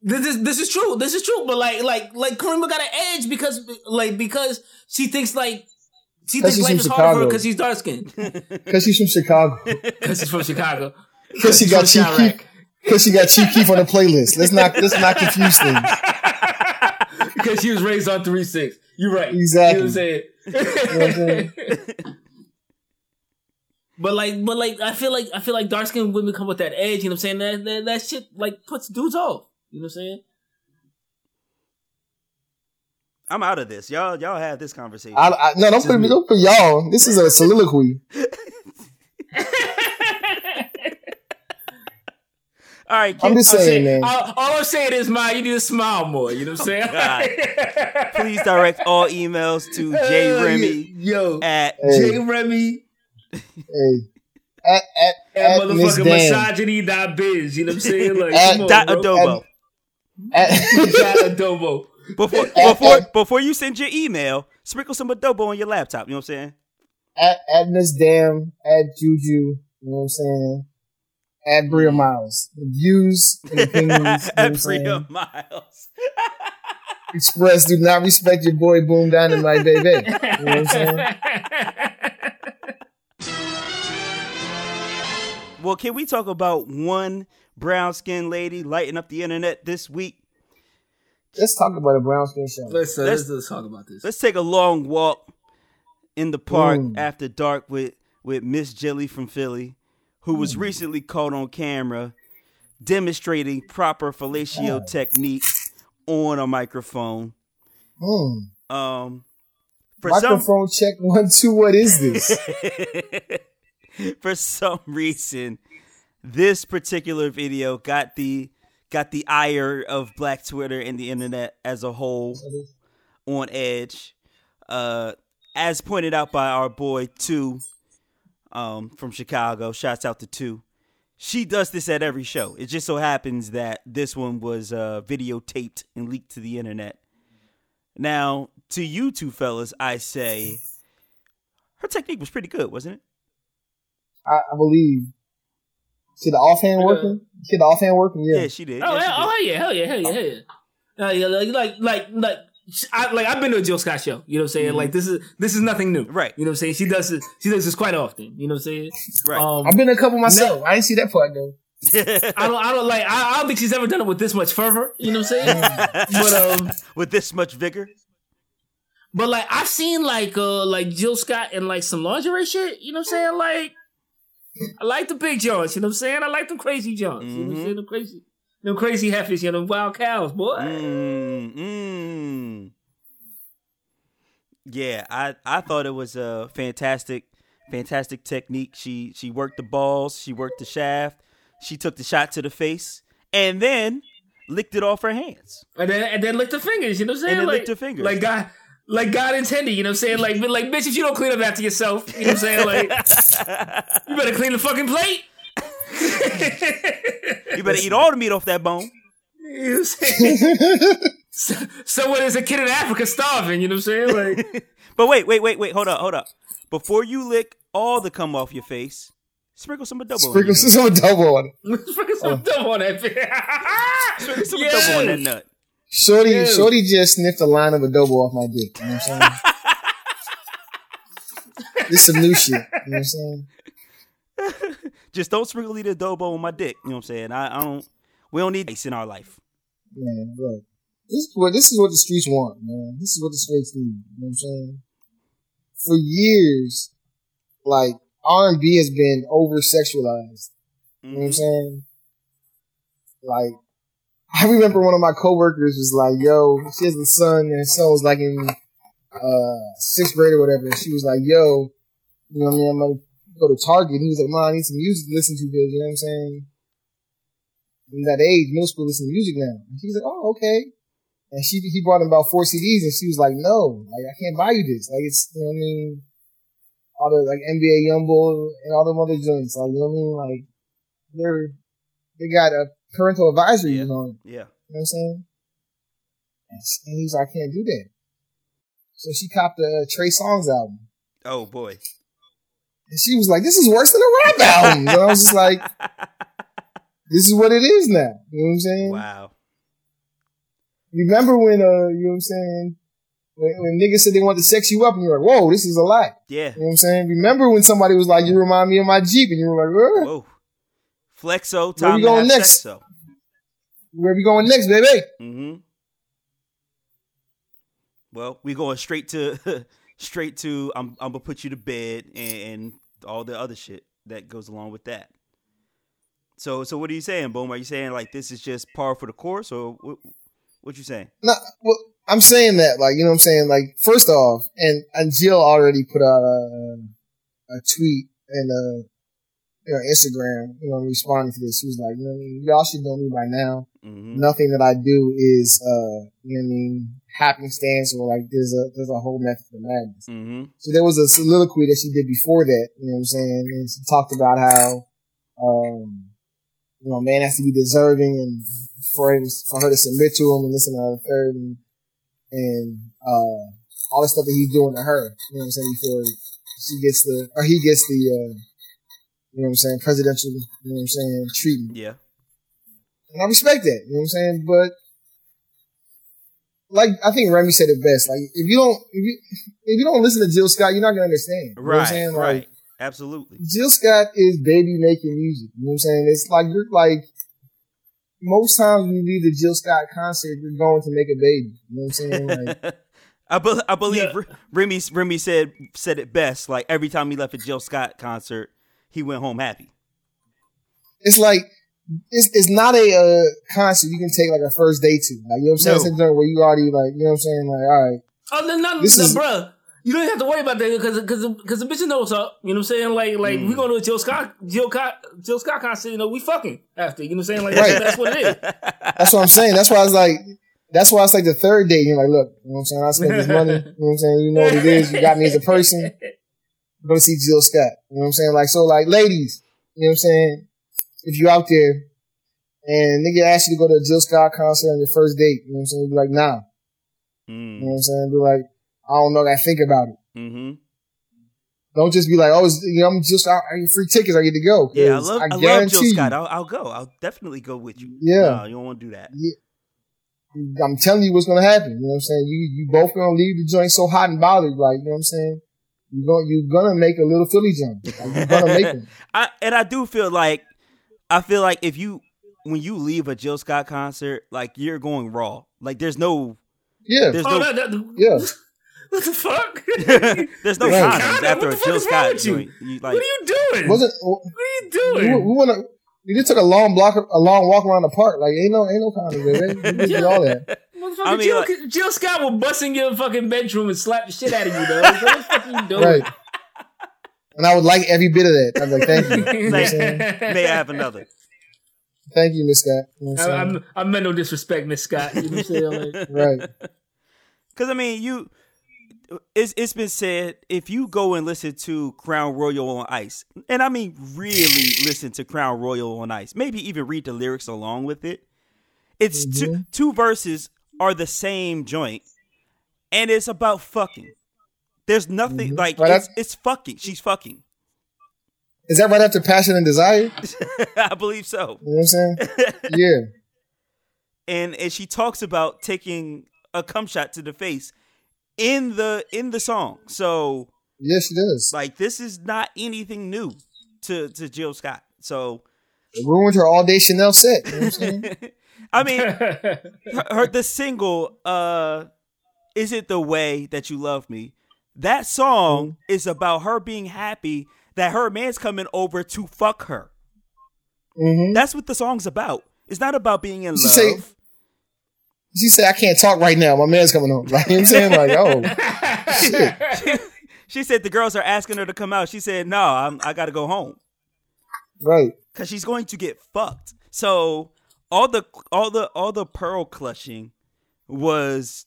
This is this is true. This is true. But like like like Karima got an edge because like because she thinks like she thinks life is hard for her because she's dark skinned. Because she's from Chicago. Because she's from Chicago. Because she got She's Chief from Keef. Chiraq. Because she got Keef on the playlist. Let's not let's not confuse things. Because she was raised on three six. You're right. Exactly. You know what I'm saying? You know what I'm saying? but like, but like, I feel like I feel like dark skinned women come with that edge. You know what I'm saying? That, that that shit like puts dudes off. You know what I'm saying? I'm out of this. Y'all, y'all have this conversation. I, I, no, don't put me. Don't put y'all. This is a soliloquy. All right, I'm Ken, just I'm saying, saying- man. all, all I'm saying is, man, you need to smile more. You know what I'm saying? Oh, God. please direct all emails to J Remy Yo, at Hey. J Remy Hey, at at and at Miss motherfucking Dan. misogyny.biz. You know what I'm saying? Like, At come on, dot bro. adobo. At, Dot adobo. Before At- before at- before you send your email, sprinkle some adobo on your laptop. You know what I'm saying? at at Miss Dam. At Juju. You know what I'm saying? At Bria Myles. The views and opinions. You know at saying? Bria Myles. Express do not respect your boy Boom Dynamite, baby. You know what I'm saying? Well, can we talk about one brown skinned lady lighting up the internet this week? Let's talk about a brown skin show. Let's, uh, Let's- let's, let's talk about this. Let's take a long walk in the park Mm. after dark with with Miss Jilly from Philly, who was recently caught on camera demonstrating proper fellatio technique on a microphone. Hmm. Um, for Microphone check one two. What is this? for some reason, this particular video got the got the ire of Black Twitter and the internet as a whole on edge. Uh, as pointed out by our boy Two um, from Chicago, shouts out to Two. She does this at every show. It just so happens that this one was uh, videotaped and leaked to the internet. Now, to you two fellas, I say her technique was pretty good, wasn't it? I, I believe. See the offhand Yeah. working? See the offhand working? Yeah, Yeah. she did. Oh, Yeah, she yeah, oh yeah, hell yeah, hell yeah, hell yeah. Uh, yeah, like, like, like, like, I, like I've been to a Jill Scott show. You know what I'm saying? Like this is this is nothing new, Mm-hmm. Right. You know what I'm saying? She does it. She does this quite often. You know what I'm saying? Right. Um, I've been to a couple myself. I didn't see that part though. I don't, I don't like. I, I don't think she's ever done it with this much fervor. You know what I'm saying? but um, With this much vigor. but like I've seen like uh like Jill Scott and like some lingerie shit. You know what I'm saying? Like I like the big joints. You know what I'm saying? I like the crazy joints. You know what I'm saying? Them crazy, them crazy heifers. You know, them wild cows, boy. Mm, mm. Yeah, I, I thought it was a fantastic, fantastic technique. She she worked the balls, she worked the shaft, she took the shot to the face, and then licked it off her hands. And then and then lick the fingers. You know what I'm saying? And then like, lick the fingers. Like God. Like God intended, you know what I'm saying? Like, like, bitch, if you don't clean up after yourself, you know what I'm saying? Like, you better clean the fucking plate. You better eat all the meat off that bone. You know what I'm saying? so, so when there's a kid in Africa starving, you know what I'm saying? Like, But wait, wait, wait, wait, hold up, hold up. Before you lick all the cum off your face, sprinkle some adobo. on Sprinkle your some nut. double on it. Sprinkle some dough on that bitch. Sprinkle some Yes. adobo on that nut. Shorty, Ew. Shorty just sniffed a line of adobo off my dick. You know what I'm saying? this some new shit. You know what I'm saying? Just don't sprinkle the adobo on my dick. You know what I'm saying? I, I don't. We don't need ice in our life. Man, look. This is what this is what the streets want, man. This is what the streets need. You know what I'm saying? For years, like R and B has been over sexualized. You know what I'm saying? Like, I remember one of my coworkers was like, "Yo, she has a son, and her son was like in uh sixth grade or whatever." And she was like, "Yo, you know what I mean? Go to Target." And he was like, "Mom, I need some music to listen to, because you know what I'm saying?" In that age, middle school, listen to music now. And she's like, "Oh, okay." And she he brought him about four CDs, and she was like, "No, like I can't buy you this. Like it's you know what I mean." All the like NBA Youngboy and all them other joints, like you know what I mean, like they're they got a parental advisory Yeah. on. Yeah. You know what I'm saying? And he's like, I can't do that. So she copped the uh, Trey Songz album. Oh boy. And she was like, this is worse than a rap album. and I was just like, this is what it is now. You know what I'm saying? Wow. Remember when, uh, you know what I'm saying? When, when niggas said they wanted to sex you up and you're like, whoa, this is a lie. Yeah. You know what I'm saying? Remember when somebody was like, you remind me of my Jeep and you were like, uh, Whoa. Flexo, Where time we going next? sexo. where we going next, baby? Mm-hmm. Well, we going straight to straight to I'm I'm gonna put you to bed and, and all the other shit that goes along with that. So so what are you saying, Boom? Are you saying like this is just par for the course, or what, what you saying? No, well, I'm saying that, like, you know what I'm saying? Like, first off, and, and Jill already put out a, a tweet and, a you know, Instagram, you know, responding to this. She was like, you know what I mean? Y'all should know me by now. Mm-hmm. Nothing that I do is, uh, you know what I mean? Happenstance or like there's a, there's a whole method to madness. Mm-hmm. So there was a soliloquy that she did before that, you know what I'm saying? And she talked about how, um, you know, man has to be deserving and for him, for her to submit to him and this and that and the third and, and, uh, all the stuff that he's doing to her, you know what I'm saying, before she gets the, or he gets the, uh, you know what I'm saying, presidential, you know what I'm saying, treatment. Yeah. And I respect that, you know what I'm saying? But like I think Remy said it best. Like if you don't if you if you don't listen to Jill Scott, you're not gonna understand. You know what I'm Right. saying? Like Right. Absolutely. Jill Scott is baby making music. You know what I'm saying? It's like you're like most times when you leave the Jill Scott concert, you're going to make a baby. You know what I'm saying? Like I, be- I believe Yeah. R- Remy Remy said said it best. Like every time he left a Jill Scott concert, he went home happy. it's like it's it's not a uh, concert you can take like a first date to. Like you know what I'm saying? No. It's a where you already like you know what I'm saying? Like all right, Oh no, no, This no is- bruh. You don't have to worry about that because because because the bitch knows up. You know what I'm saying? Like like we go to do a Jill Scott Jill Scott Jill Scott concert. You know we fucking after. You know what I'm saying? Like Right. that's, that's what it is. That's what I'm saying. That's why I was like, that's why it's like the third date. You're like, look, you know what I'm saying? I spent this money. You know what I'm saying? You know what it is. You got me as a person. Go see Jill Scott. You know what I'm saying? Like, so like, ladies, you know what I'm saying? If you out there and nigga asks you to go to a Jill Scott concert on your first date, you know what I'm saying? Be like, nah. You know what I'm saying? Be like, I don't know. I think about it. Mm-hmm. Don't just be like, oh, you know, I'm just I I get free tickets. I get to go. Yeah, I love I, love guarantee Jill Scott. I'll, I'll go. I'll definitely go with you. Yeah. No, you don't want to do that. I'm telling you what's gonna happen. You know what I'm saying? You you both gonna leave the joint so hot and bothered, like you know what I'm saying? You're gonna you're gonna make a little Philly jump. Like, you're gonna make it. I and I do feel like I feel like if you when you leave a Jill Scott concert, like you're going raw. Like there's no Yeah, there's Oh, no that, that, yeah. what the fuck? there's no Right. condoms after what a fuck Jill is Scott with you? joint. You, like what are you doing? Wasn't what are you doing? we wanna we just took a long block a long walk around the park. Like ain't no ain't no condoms there. Right? We just did all that. I mean, Jill, like- Jill Scott will bust in your fucking bedroom and slap the shit out of you, though. What the fuck are you doing? Right. And I would like every bit of that. I'm like, thank you. You know what I'm saying? may I have another? Thank you, Miss Scott. You know I, I'm saying? I'm, meant no disrespect, Miss Scott. You know what I'm saying? Like, right. Because I mean, you, it's it's been said if you go and listen to Crown Royal on Ice, and I mean really listen to Crown Royal on Ice, maybe even read the lyrics along with it. It's two mm-hmm. two verses are the same joint, and it's about fucking. There's nothing like Right, it's, that's- it's fucking. She's fucking. Is that right after passion and desire? I believe so. know what I'm saying? Yeah. and and she talks about taking a cum shot to the face in the in the song. So Yes, she does. like this is not anything new to to Jill Scott. So It ruined her all day Chanel set. You know what I'm saying? I mean her, her the single uh is it the way that you love me? That song is about her being happy that her man's coming over to fuck her. hmm That's what the song's about. It's not about being in She love. say- She said, I can't talk right now. My man's coming home. Like, you know what I'm saying? Like, oh, shit. she said the girls are asking her to come out. She said, "No, I'm, I got to go home." Right. because she's going to get fucked. So all the all the all the pearl clutching was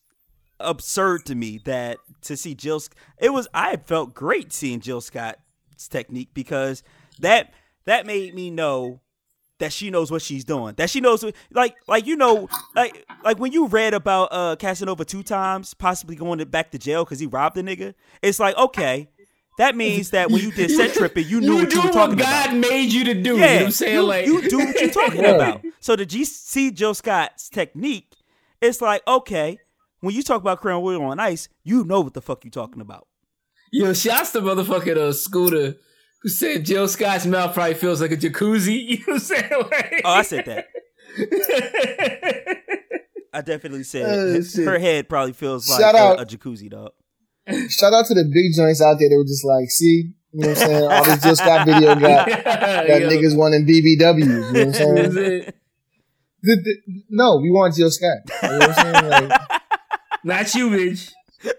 absurd to me. That to see Jill, Sc- it was I felt great seeing Jill Scott's technique because that that made me know that she knows what she's doing. That she knows what- like like you know like like when you read about uh Casanova two times possibly going back to jail because he robbed a nigga. It's like okay. That means that when you did set tripping, you knew you what you were talking what about. God made you to do. you know Yeah, what I'm saying? you, like you do what you're talking Yeah. about. So the G see Jill Scott's technique, it's like okay, when you talk about Crown Royal on Ice, you know what the fuck you talking about. Yo, shouts to motherfucking uh, Scooter who said Jill Scott's mouth probably feels like a jacuzzi. You know what I'm saying? Like, Oh, I said that. I definitely said Oh, her- head probably feels like Shout a, out. a jacuzzi, dog. Shout out to the big joints out there. They were just like, see, you know what I'm saying? All this Jill Scott video got, got Yo, niggas wanting BBWs. You know what I'm you know what I'm saying? saying? The- the- no, we want Jill Scott. You know what I'm saying? Like, Not you, bitch.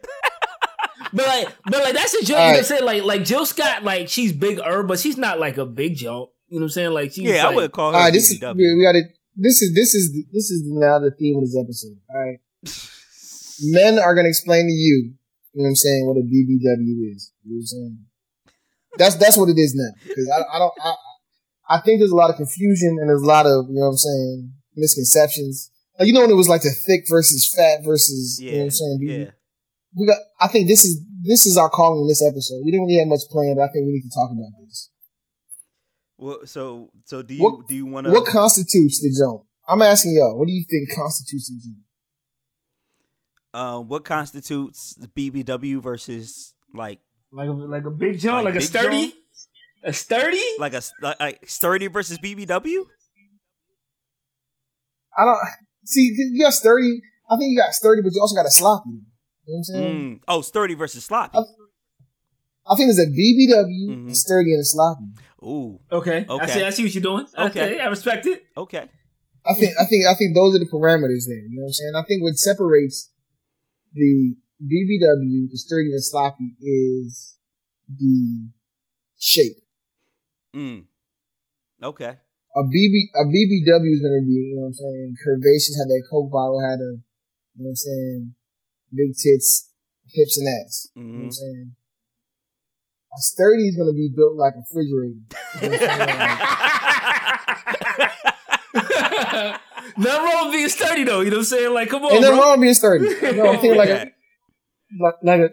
But like, but like that's a joke. You know All what I'm saying? Like, like Jill Scott, like she's big herb, but she's not like a big joke. You know what I'm saying? Like she's Yeah, I like, would call her all right, this is, BBW. we, we gotta, this is, this is, this is now the theme of this episode. All right. Men are going to explain to you, you know what I'm saying, what a BBW is. You know what I'm saying? That's, that's what it is now. Cause I, I don't, I, I think there's a lot of confusion and there's a lot of, you know what I'm saying, misconceptions. Like, you know, when it was like the thick versus fat versus, you know what yeah, I'm saying? yeah. we got I think this is this is our calling in this episode. We didn't really have much planned, but I think we need to talk about this. Well, so so do you What- do you want to? What constitutes the zone? I'm asking y'all, what do you think constitutes the zone? uh, what constitutes BBW versus like like a like a big joint, Like like, a sturdy, joint? a sturdy. like a like, like sturdy versus BBW? I don't see you got sturdy. I think you got sturdy, but you also got a sloppy. You know what I'm saying? Mm. Oh, sturdy versus sloppy. Uh, I think there's a BBW, Mhm. a sturdy, and a sloppy. Ooh, Okay, I Okay. see. I see what you're doing. Okay. Okay, I respect it. okay. I think I think I think those are the parameters there. You know what I'm saying? I think what separates the BBW, the sturdy and sloppy, is the shape. Mm. Okay. A BB a BBW is gonna be, you know what I'm saying, curvaceous, had that Coke bottle, had a, you know what I'm saying, big tits, hips and ass. You know what I'm Mhm. saying? A sturdy is gonna be built like a refrigerator. You know what Nothing wrong with being sturdy though. You know what I'm saying? Like, come on, Ain't nothing bro. wrong with being sturdy. You know, I'm thinking like a like, like a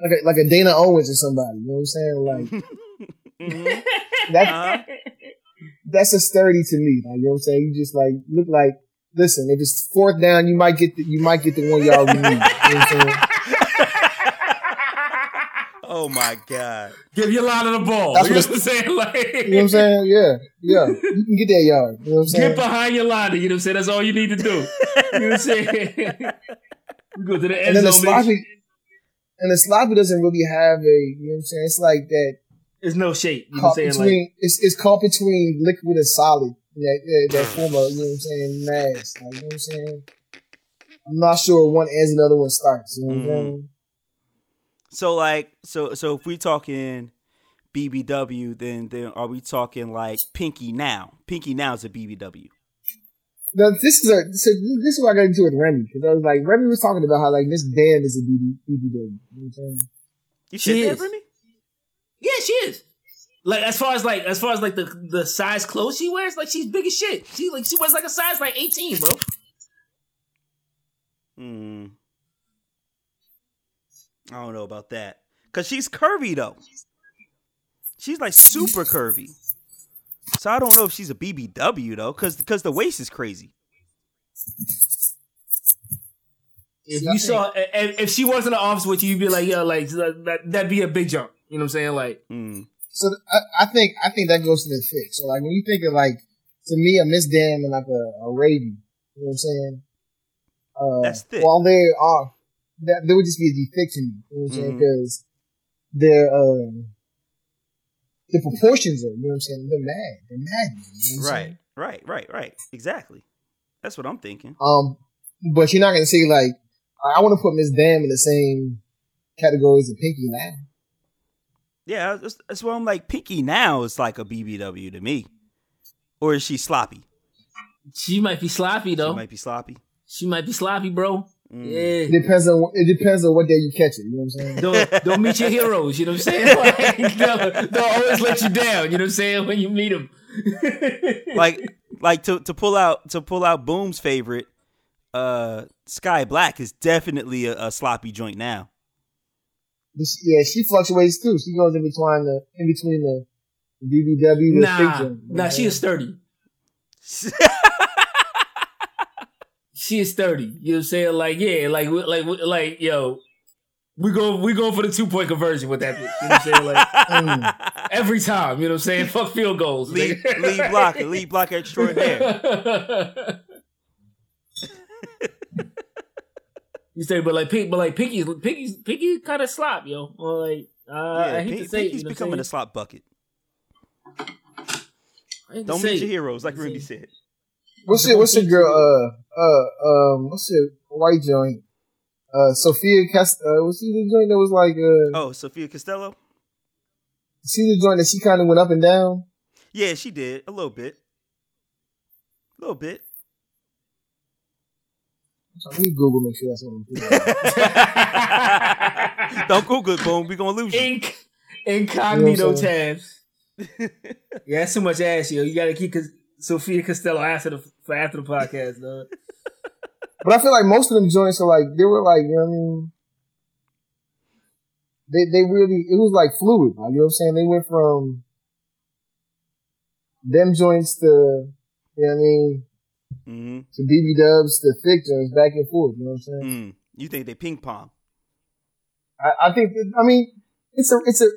like a like a Dana Owens or somebody. You know what I'm saying? Like Mhm. that Uh-huh. That's a sturdy to me. Like you know what I'm saying? You just like look like listen, if it's fourth down, you might get the you might get the one y'all we need. You know what I'm saying? Oh my god. Give your line of the ball. That's you know what what I'm saying? Like, You know what I'm saying? Yeah, yeah. You can get that yard. You know what I'm saying? Get behind your line. You know what I'm saying? That's all you need to do. You know what I'm saying? you go to the and end then the zone. make- sloppy and the sloppy doesn't really have a you know what I'm saying? It's like that There's no shape. You know what I'm saying? between Like, it's it's caught between liquid and solid. That that, that form of you know what I'm saying mass. Like, you know what I'm saying? I'm not sure one ends and the other one starts. You know what Mhm. I'm saying? So like so so if we talking BBW, then then are we talking like Pinky now? Pinky now is a BBW. Now, this is a so this is what I got into with Remy because I was like Remy was talking about how like this band is a BB, BBW. You know what I'm saying? You She said that, is. Remy? Yeah, she is. Like as far as like as far as like the the size clothes she wears, like she's big as shit. She like she wears like a size like 18, bro. Hmm. I don't know about that. Cause she's curvy though. She's like super curvy. So I don't know if she's a BBW though, cause because the waist is crazy. If you saw if, if she was in the office with you, you'd be like, yo, like that, that'd be a big jump. You know what I'm saying? Like, Hmm. So I, I think I think that goes to the fit. So like when you think of like to me a Miss Dam and like a, a Raven, you know what I'm saying? Uh, That's thick. While they are, that they would just be a defect to me. You know what I'm saying? Mhm. Because their um the proportions are, you know what I'm saying? They're mad. They're mad. You know Right, saying? right, right, right. Exactly. That's what I'm thinking. Um, but you're not gonna say like I want to put Miss Dam in the same category as a Pinky now. Yeah, that's, that's why I'm like Pinky now is like a BBW to me, or is she sloppy? she might be sloppy though. She might be sloppy. She might be sloppy, bro. Mm. It Yeah. depends on it depends on what day you catch it. You know what I'm saying? Don't don't meet your heroes. You know what I'm saying? Like, they'll, they'll always let you down. You know what I'm saying when you meet them. like like to to pull out to pull out Boom's favorite, uh, Skyy Black is definitely a, a sloppy joint now. But she, yeah, she fluctuates too. She goes in between the in between the BBW and nah, fiction. nah, she is sturdy. She is sturdy. You know what I'm saying? Like, yeah, like, we- like, like, yo, we go, we go for the two point conversion with that. You know what I'm saying? Like Mm. every time. You know what I'm saying? Fuck field goals. lead, nigga. lead blocker, lead blocker extraordinaire. You say, but like, Pink, but like, Pinky's, Pinky's, Pinky kind of slop, yo. Or like, uh, I hate Pink, to say, it, Pinky's you know becoming what a I'm bucket. saying? I hate to Don't say meet your heroes, like Say Ruby said. What's it? What's the girl? Uh, uh, um, what's it? White joint. Uh, Sophia Cast. Uh, was she the joint that was like? Uh, Oh, Sophia Costello. see the joint that she kind of went up and down. Yeah, she did a little bit, a little bit. Let me Google make sure that's what I'm doing. Don't Google it, boom. We gonna lose you. Ink, incognito You know tabs. yeah, that's too much ass, yo. You gotta keep Sophia Costello after the for after the podcast, dog. But I feel like most of them joints are like they were like you know what I mean. They they really it was like fluid. Like, you know what I'm saying? They went from them joints to you know what I mean hmm to BB Dubs to thick joints back and forth. You know what I'm saying? Mm. You think they ping pong? I, I think that, I mean it's a it's a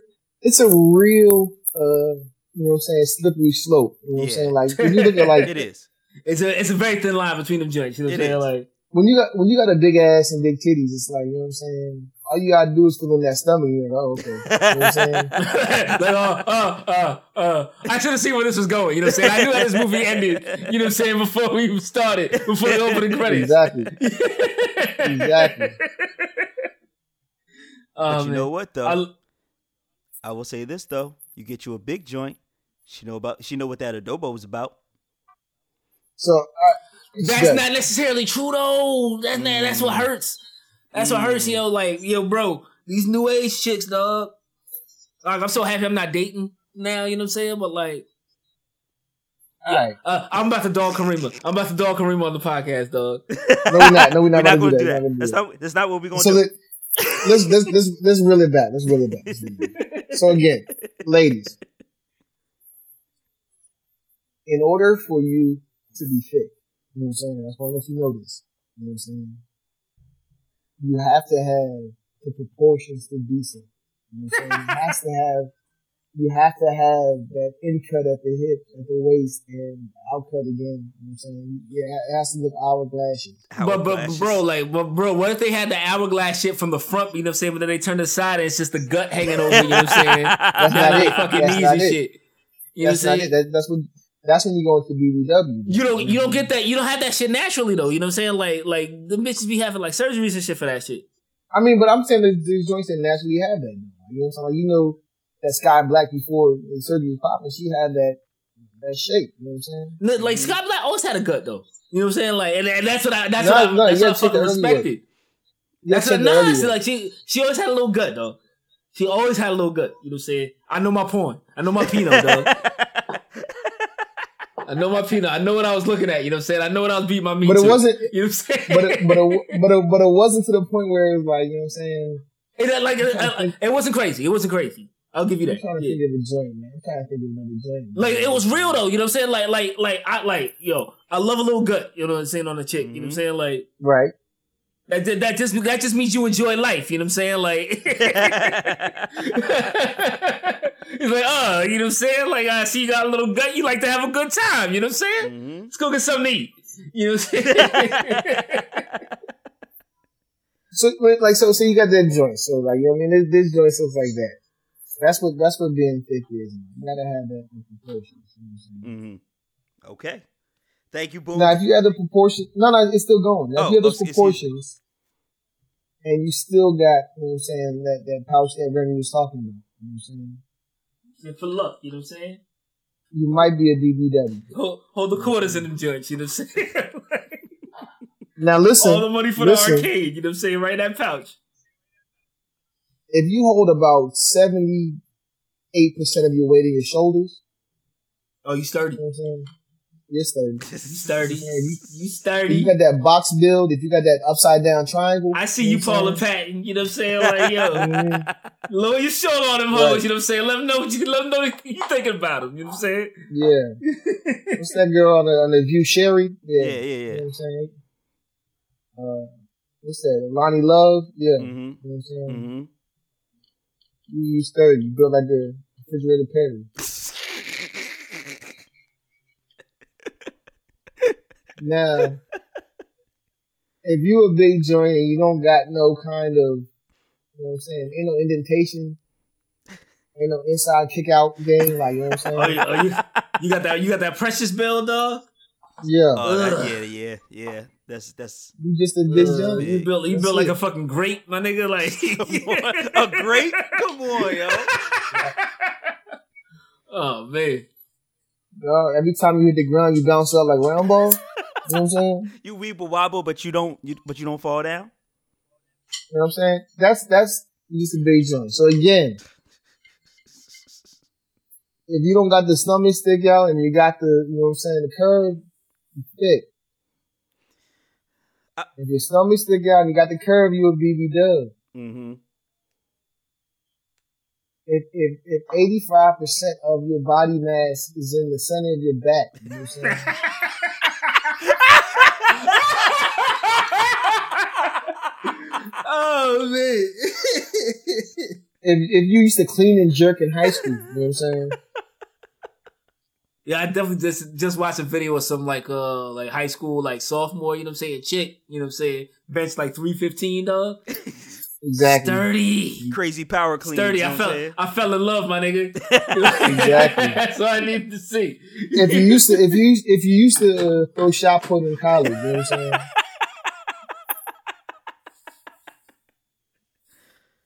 it's a real uh you know what I'm saying slippery slope. You know what I'm saying? Like when you look at like It is. It's a it's a very thin line between them joints. You know what I'm saying? is. Like when you got when you got a big ass and big titties, it's like you know what I'm saying. All you gotta do is fill in that stomach. You're like, oh, okay. You know what I'm saying? like, uh, uh, uh, uh. I should have seen where this was going. You know what I'm saying? I knew how this movie ended. You know what I'm saying? Before we even started, before the opening credits. Exactly. Exactly. Oh, But you man. know what though? I, I will say this though: you get you a big joint. She know about. She know what that adobo was about. So uh, That's yeah. not necessarily true though. That's not, that's what hurts. That's what hurts, yo. Like, yo, bro, these new age chicks, dog. Like, I'm so happy I'm not dating now. You know what I'm saying? But like, All right. uh, I'm about to dog Karima. I'm about to dog Karima on the podcast, dog. No, we're not. No, we're We're not, not gonna, gonna do do that. that. We're not That's gonna do not. That's not what we're gonna So do. let, let's let's let's let's reel it back. Let's reel it back. Let's reel it back. So again, ladies, in order for you to be fit, you know what I'm saying? I just want to let you know this. You know what I'm saying? You have to have the proportions to decent. You know what I'm saying? You have to have you have to have that in cut at the hip, at the waist, and out cut again. You know what I'm saying? Yeah, it has to look hourglass. But, but bro, like, but bro, what if they had the hourglass shit from the front? You know what I'm saying? But then they turn to the side and it's just the gut hanging over. You know what I'm saying? That's Down not it. fucking That's knees and it. shit. You know what I'm saying? That, that's when that's when you go into BBW. You don't you don't get that you don't have that shit naturally though. You know what I'm saying? Like like the bitches be having like surgeries and shit for that shit. I mean, but I'm saying that these joints that naturally have that. You know what I'm saying? Like, you know that Skyy Black before the surgery was popping, she had that that shape. You know what I'm saying? No, Like Scott Black always had a gut though. You know what I'm saying? Like and, and that's what I that's No, what I, no, that's what I fucking respected. That's what earlier. like she she always had a little gut though. She always had a little gut. You know what I'm saying? I know my porn. I know my peanut, dog. I know my peanut. I know what I was looking at. You know what I'm saying? I know what I was beating my meat but it to. wasn't. You know what I'm saying? But it, but it, but it, but it wasn't to the point where it was like you know what I'm saying. it, uh, like uh, uh, it, it wasn't crazy. It wasn't crazy. I'll give you I'm that. trying to Yeah. think of a joint, man. I'm trying to think of another joint. Like it was real though, you know what I'm saying? Like like like I like yo, I love a little gut, you know what I'm saying on a chick, you know what I'm mm-hmm. saying? Like right. That that just that just means you enjoy life, you know what I'm saying? Like He's like, uh, you know what I'm saying? Like I see you got a little gut, you like to have a good time, you know what I'm saying? Mhm. Let's go get something to eat. You know what I'm saying? So like so so you got that joint. So like you know what I mean, this, this joint looks like that. That's what that's what being thick is. Man. You gotta have that in proportions. You know what I'm saying? Mhm. Okay. Thank you, Boom. Now, if you have the proportion, no, no, it's still going. Now, Oh, if you have oh, the proportions, and you still got, you know what I'm saying, that, that pouch that Remy was talking about, you know what I'm saying? Yeah, For luck, you know what I'm saying? You might be a BBW. Hold, hold the quarters in them joints, you know what I'm saying? Now, listen, All the money for the arcade, you know what I'm saying? Right in that pouch. if you hold about 78% of your weight in your shoulders, Oh, you sturdy. you know what I'm saying? You're sturdy. You sturdy. Yeah, you- You If sturdy. you got that box build, if you got that upside down triangle, I see you, know Paula saying? Patton. You know what I'm saying? Like, yo, lower your shoulder on them hoes. Right. You know what I'm saying? Let them know what you let them know what you thinking about them. You know what I'm saying? Yeah. What's that girl on the, on the view, Sherri? yeah, Yeah. yeah, You know what I'm saying? Uh, what's that? Loni Love? Yeah. Mhm. You know what I'm saying? Mhm. You, you sturdy. You built like the refrigerator Perry. Now, if you a big joint and you don't got no kind of, you know what I'm saying, ain't no indentation, ain't no inside kick out game, like, you know what I'm Oh, saying? you, oh, you, you got that? You got that precious bill, dog. Yeah. Oh, that, yeah, yeah, yeah. That's that's You just a big Uh, joint. you built you That's built like it. a fucking grape, my nigga. Like a great. Come on, yo. oh man. Dog, every time you hit the ground, you bounce up like round ball. You know what I'm saying? You weeble wobble, but you don't. You, but you don't fall down. You know what I'm saying? That's that's just a big joint. So again, if you don't got the stomach stick out and you got the, you know what I'm saying, the curve, you thick. Uh, if your stomach stick out and you got the curve, you a BB dub. Mm-hmm. If if if eighty five percent of your body mass is in the center of your back, you know what I'm saying? Oh man. if if you used to clean and jerk in high school, you know what I'm saying? Yeah, I definitely just just watched a video of some like uh like high school like sophomore, you know what I'm saying, chick, you know what I'm saying, bench like three fifteen, dog. Exactly. Sturdy. Crazy power clean. Sturdy. You know I fell I'm saying? I fell in love, my nigga. Exactly. That's all I needed to see. If you used to if you if you used to uh, throw shot put in college, you know what I'm saying?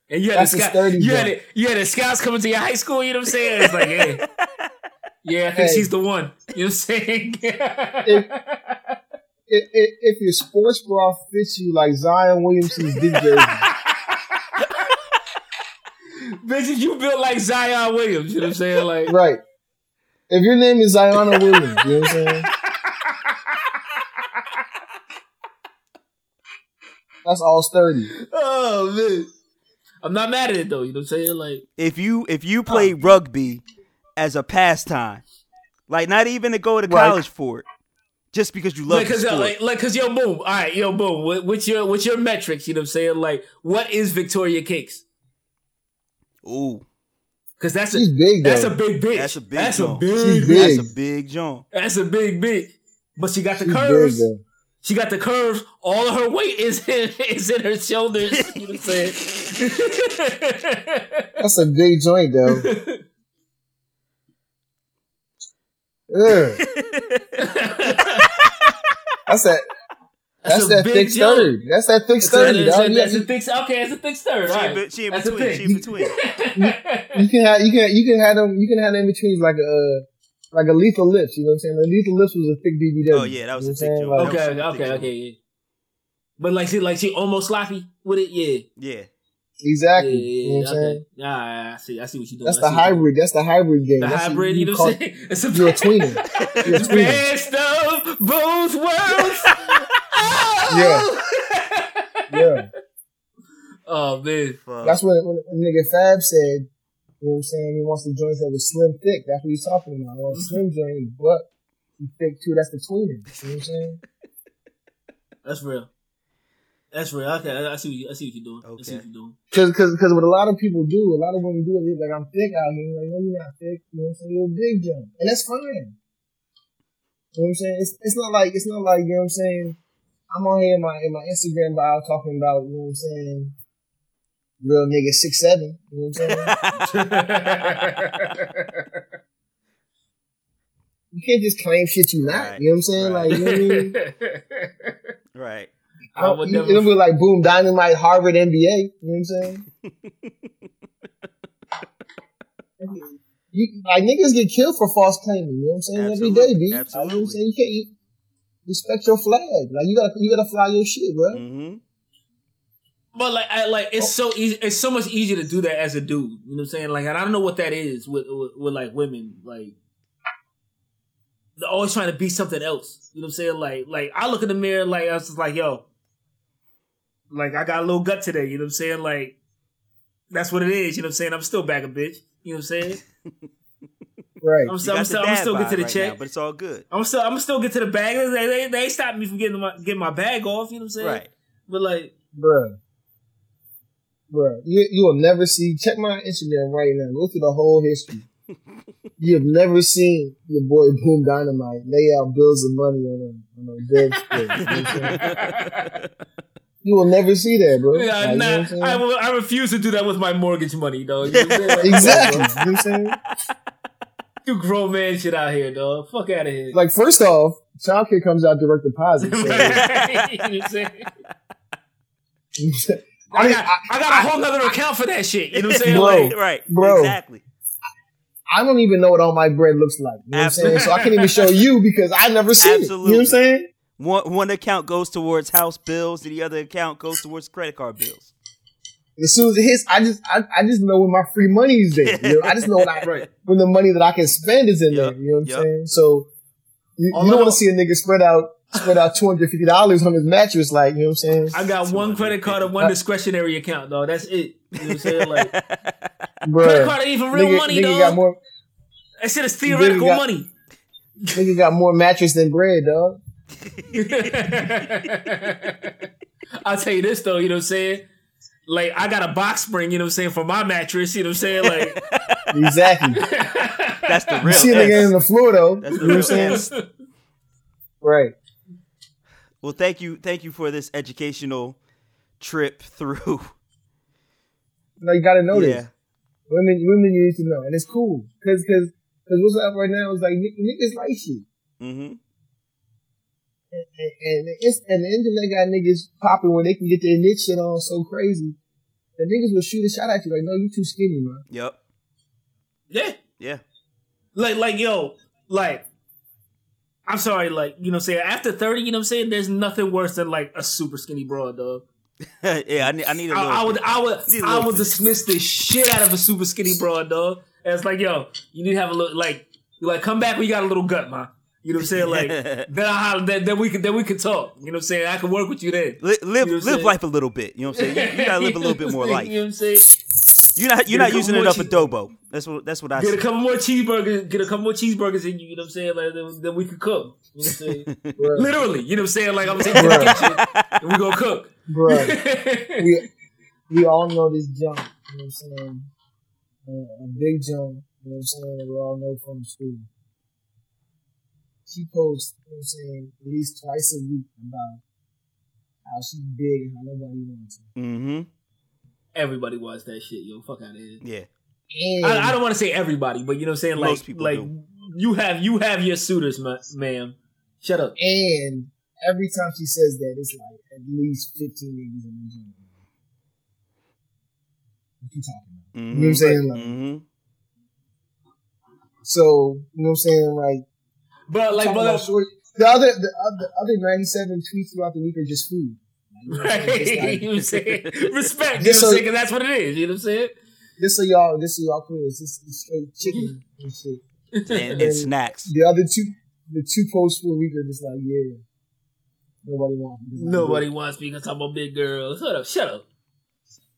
And you had That's the a scout, sturdy you had it, you had the scouts coming to your high school. You know what I'm saying? It's like, yeah, yeah, I think Hey. she's the one. You know what I'm saying? If, if, if your sports bra fits you like Zion Williamson's big jersey, Bitch, if you built like Zion Williams, you know what I'm saying? Like, right? If your name is Ziona Williams, you know what I'm saying? That's all sturdy. oh man, I'm not mad at it though. You know what I'm saying? Like, If you if you oh. play rugby as a pastime, like not even to go to Right. college for it, just because you love like, the uh, sport. like, like, cause, yo, boom. All right, yo, boom. What, what's your, what's your metrics? You know what I'm saying? Like, what is Victoria Cakes? Ooh, Cause that's a, She's big though. that's a big bitch. That's a big That's a big, She's big. that's a big jump. That's a big bitch. But she got the She's curves. big though. She got the curves. All of her weight is in, is in her shoulders. You know what I'm saying? That's a big joint though. That's that. That's, a that big thick joint. sturdy. That's that thick third. a- sturdy, a- that's a you, thick, okay, it's a thick stir. She, in, right. she in That's a between. thick. She in between. you can have you can you can have them you can have them in between like a like a lethal lips. You know what I'm saying? The lethal lips was a thick BBW. Oh, yeah, that was you a thick what I'm saying? joint. Like, Okay, That okay, thick okay. Yeah. But like she, like she almost sloppy with it. Yeah. Yeah, Exactly. Yeah, you know yeah, what I'm yeah. saying? Okay. Yeah, I see. I see what you're doing. That's I the see what you doing. hybrid. That's the hybrid game. The That's hybrid. You know call- what I'm saying? It's a You're a tweener. You're a tweener. best of both worlds. Yeah. Yeah. Oh man. fuck. That's what when, when nigga Fab said. You know what I'm saying? He wants the joints that was slim thick. That's what he's talking about. I want mm-hmm. slim joint, but he thick too. That's the tweener. You know what I'm saying? That's real. That's real. Okay, I, I see. What you, I see what you're doing. I see Okay. what you're doing. Cause, cause, cause what a lot of people do, a lot of women do it, they're like, I'm thick out here. Like, no, you're not thick. You know what I'm saying? You're a big jump. And that's fine. You know what I'm saying? It's, it's not like, it's not like, you know what I'm saying? I'm on here in my, in my Instagram bio talking about, you know what I'm saying? Real nigga six seven. You know what I'm saying? you can't just claim shit you not. Right. You know what I'm saying? Right. Like, you know what I mean? right. I would You- never- It'll be like boom, dynamite, Harvard, NBA. You know what I'm saying? you, like niggas get killed for false claiming. You know what I'm saying? Every Absolutely. day, B. You know what I'm Absolutely. saying? You can't you, respect your flag. Like you gotta you gotta fly your shit, bro. Mm-hmm. But like, I, like it's oh. so easy. It's so much easier to do that as a dude. You know what I'm saying? Like, and I don't know what that is with with, with like women. Like, they're always trying to be something else. You know what I'm saying? Like, like I look in the mirror, like I was just like, yo, like I got a little gut today. You know what I'm saying? Like, that's what it is. You know what I'm saying? I'm still back a bitch. You know what I'm saying? Right. I'm still, got I'm still, I'm still get to the right check. now, but it's all good. I'm still, I'm still get to the bag. They, they, they ain't stopping me from getting my getting my bag off. You know what I'm saying? Right. But like, Bruh. Bruh. You you will never see check my Instagram right now. Go through the whole history. you have never seen your boy Boom Dynamite lay out bills of money on a on a dead. You, know what I'm saying? You will never see that, bro. Yeah, Like, you know nah, I'm saying? I, will, I refuse to do that with my mortgage money, dog. You know? Like, Exactly. you know what I'm saying? You grown man shit out here, dog. Fuck out of here. Like first off, child care comes out direct deposit. So, you know what I'm saying? I I mean, got, I got a whole other account for that shit. You know what I'm saying? Bro. Like, right. Bro. Exactly. I don't even know what all my bread looks like. You know what I'm saying? So I can't even show you because I've never seen it. You know what I'm saying? One one account goes towards house bills, and the other account goes towards credit card bills. As soon as it hits, I just I, I just know when my free money is there. You know? I just know when I Right. when the money that I can spend is in Yup, there. You know what I'm yup. saying? So you, you don't want to see a nigga spread out spread out two hundred fifty dollars on his mattress, like you know what I'm saying? I got one credit card and one discretionary account, dog. That's it. You know what I'm saying? Like, credit Bruh, card ain't even real nigga, money, nigga dog. got more that shit is theoretical got- money. nigga got more mattress than bread, dog. I'll tell you this though, you know what I'm saying? Like I got a box spring, you know what I'm saying, for my mattress, you know what I'm saying? Like Exactly. That's the you real. see a nigga S. in the floor though. That's you know what I'm saying? Right. Well, thank you, thank you for this educational trip through. No, you gotta know yeah, this. Women, women you need to know, and it's cool because because because what's up right now is like niggas like shit, hmm and, and, and it's and the internet got niggas popping when they can get their niche shit on so crazy, the niggas will shoot a shot at you like, no, you too skinny, man. Yep. Yeah. Yeah. Like, like, yo, like, I'm sorry, like, you know, what I'm saying after 30, you know, what I'm saying there's nothing worse than like a super skinny broad, dog. yeah. I need. I need a little. I, I would, I would, I little- would dismiss the shit out of a super skinny broad, dog. And it's like, yo, you need to have a little, like, like, come back when you got a little gut, man. You know what I'm saying? Like, then I, then, then we could, then we could talk. You know what I'm saying? I can work with you then. Li- live You know live saying? life a little bit. You know what I'm saying? You, you gotta live a little bit more life. You know what I'm saying? You're not you're Get a not using couple enough more adobo. That's what that's what I Get a couple more cheeseburgers, get a couple more cheeseburgers in you, you know what I'm saying? Like, then, then we could cook. You know what I'm saying? Literally, you know what I'm saying? Like, I'm saying, to the kitchen, and we gonna cook. bruh. we we all know this jump. You know what I'm saying? Uh, a big jump. You know what I'm saying? That we all know from school. She posts, you know what I'm saying, at least twice a week about how she's big and how nobody wants her. Mm-hmm. Everybody wants that shit, yo. Fuck out of here. Yeah. And I, I don't want to say everybody, but you know what I'm saying? Like, Most people like do. you have you have your suitors, ma- ma'am. Shut up. and every time she says that, it's like at least 15 niggas in the gym. What you talking about? Mm-hmm. You know what I'm saying? Like, Mm-hmm. So, you know what I'm saying? Like, But like, but short, the other, the other, other 97 tweets throughout the week are just food. Like, you know what I'm saying? right? Just you know what I'm saying? Respect. You know what I'm so- saying? 'Cause that's what it is. You know what I'm saying? just so y'all, just so y'all clear, it's just straight chicken and shit. And, and snacks. The other two, the two posts per week are just like, yeah, nobody wants. me. Just like, Nobody wants me because I'm a big girl. Shut up. Shut up.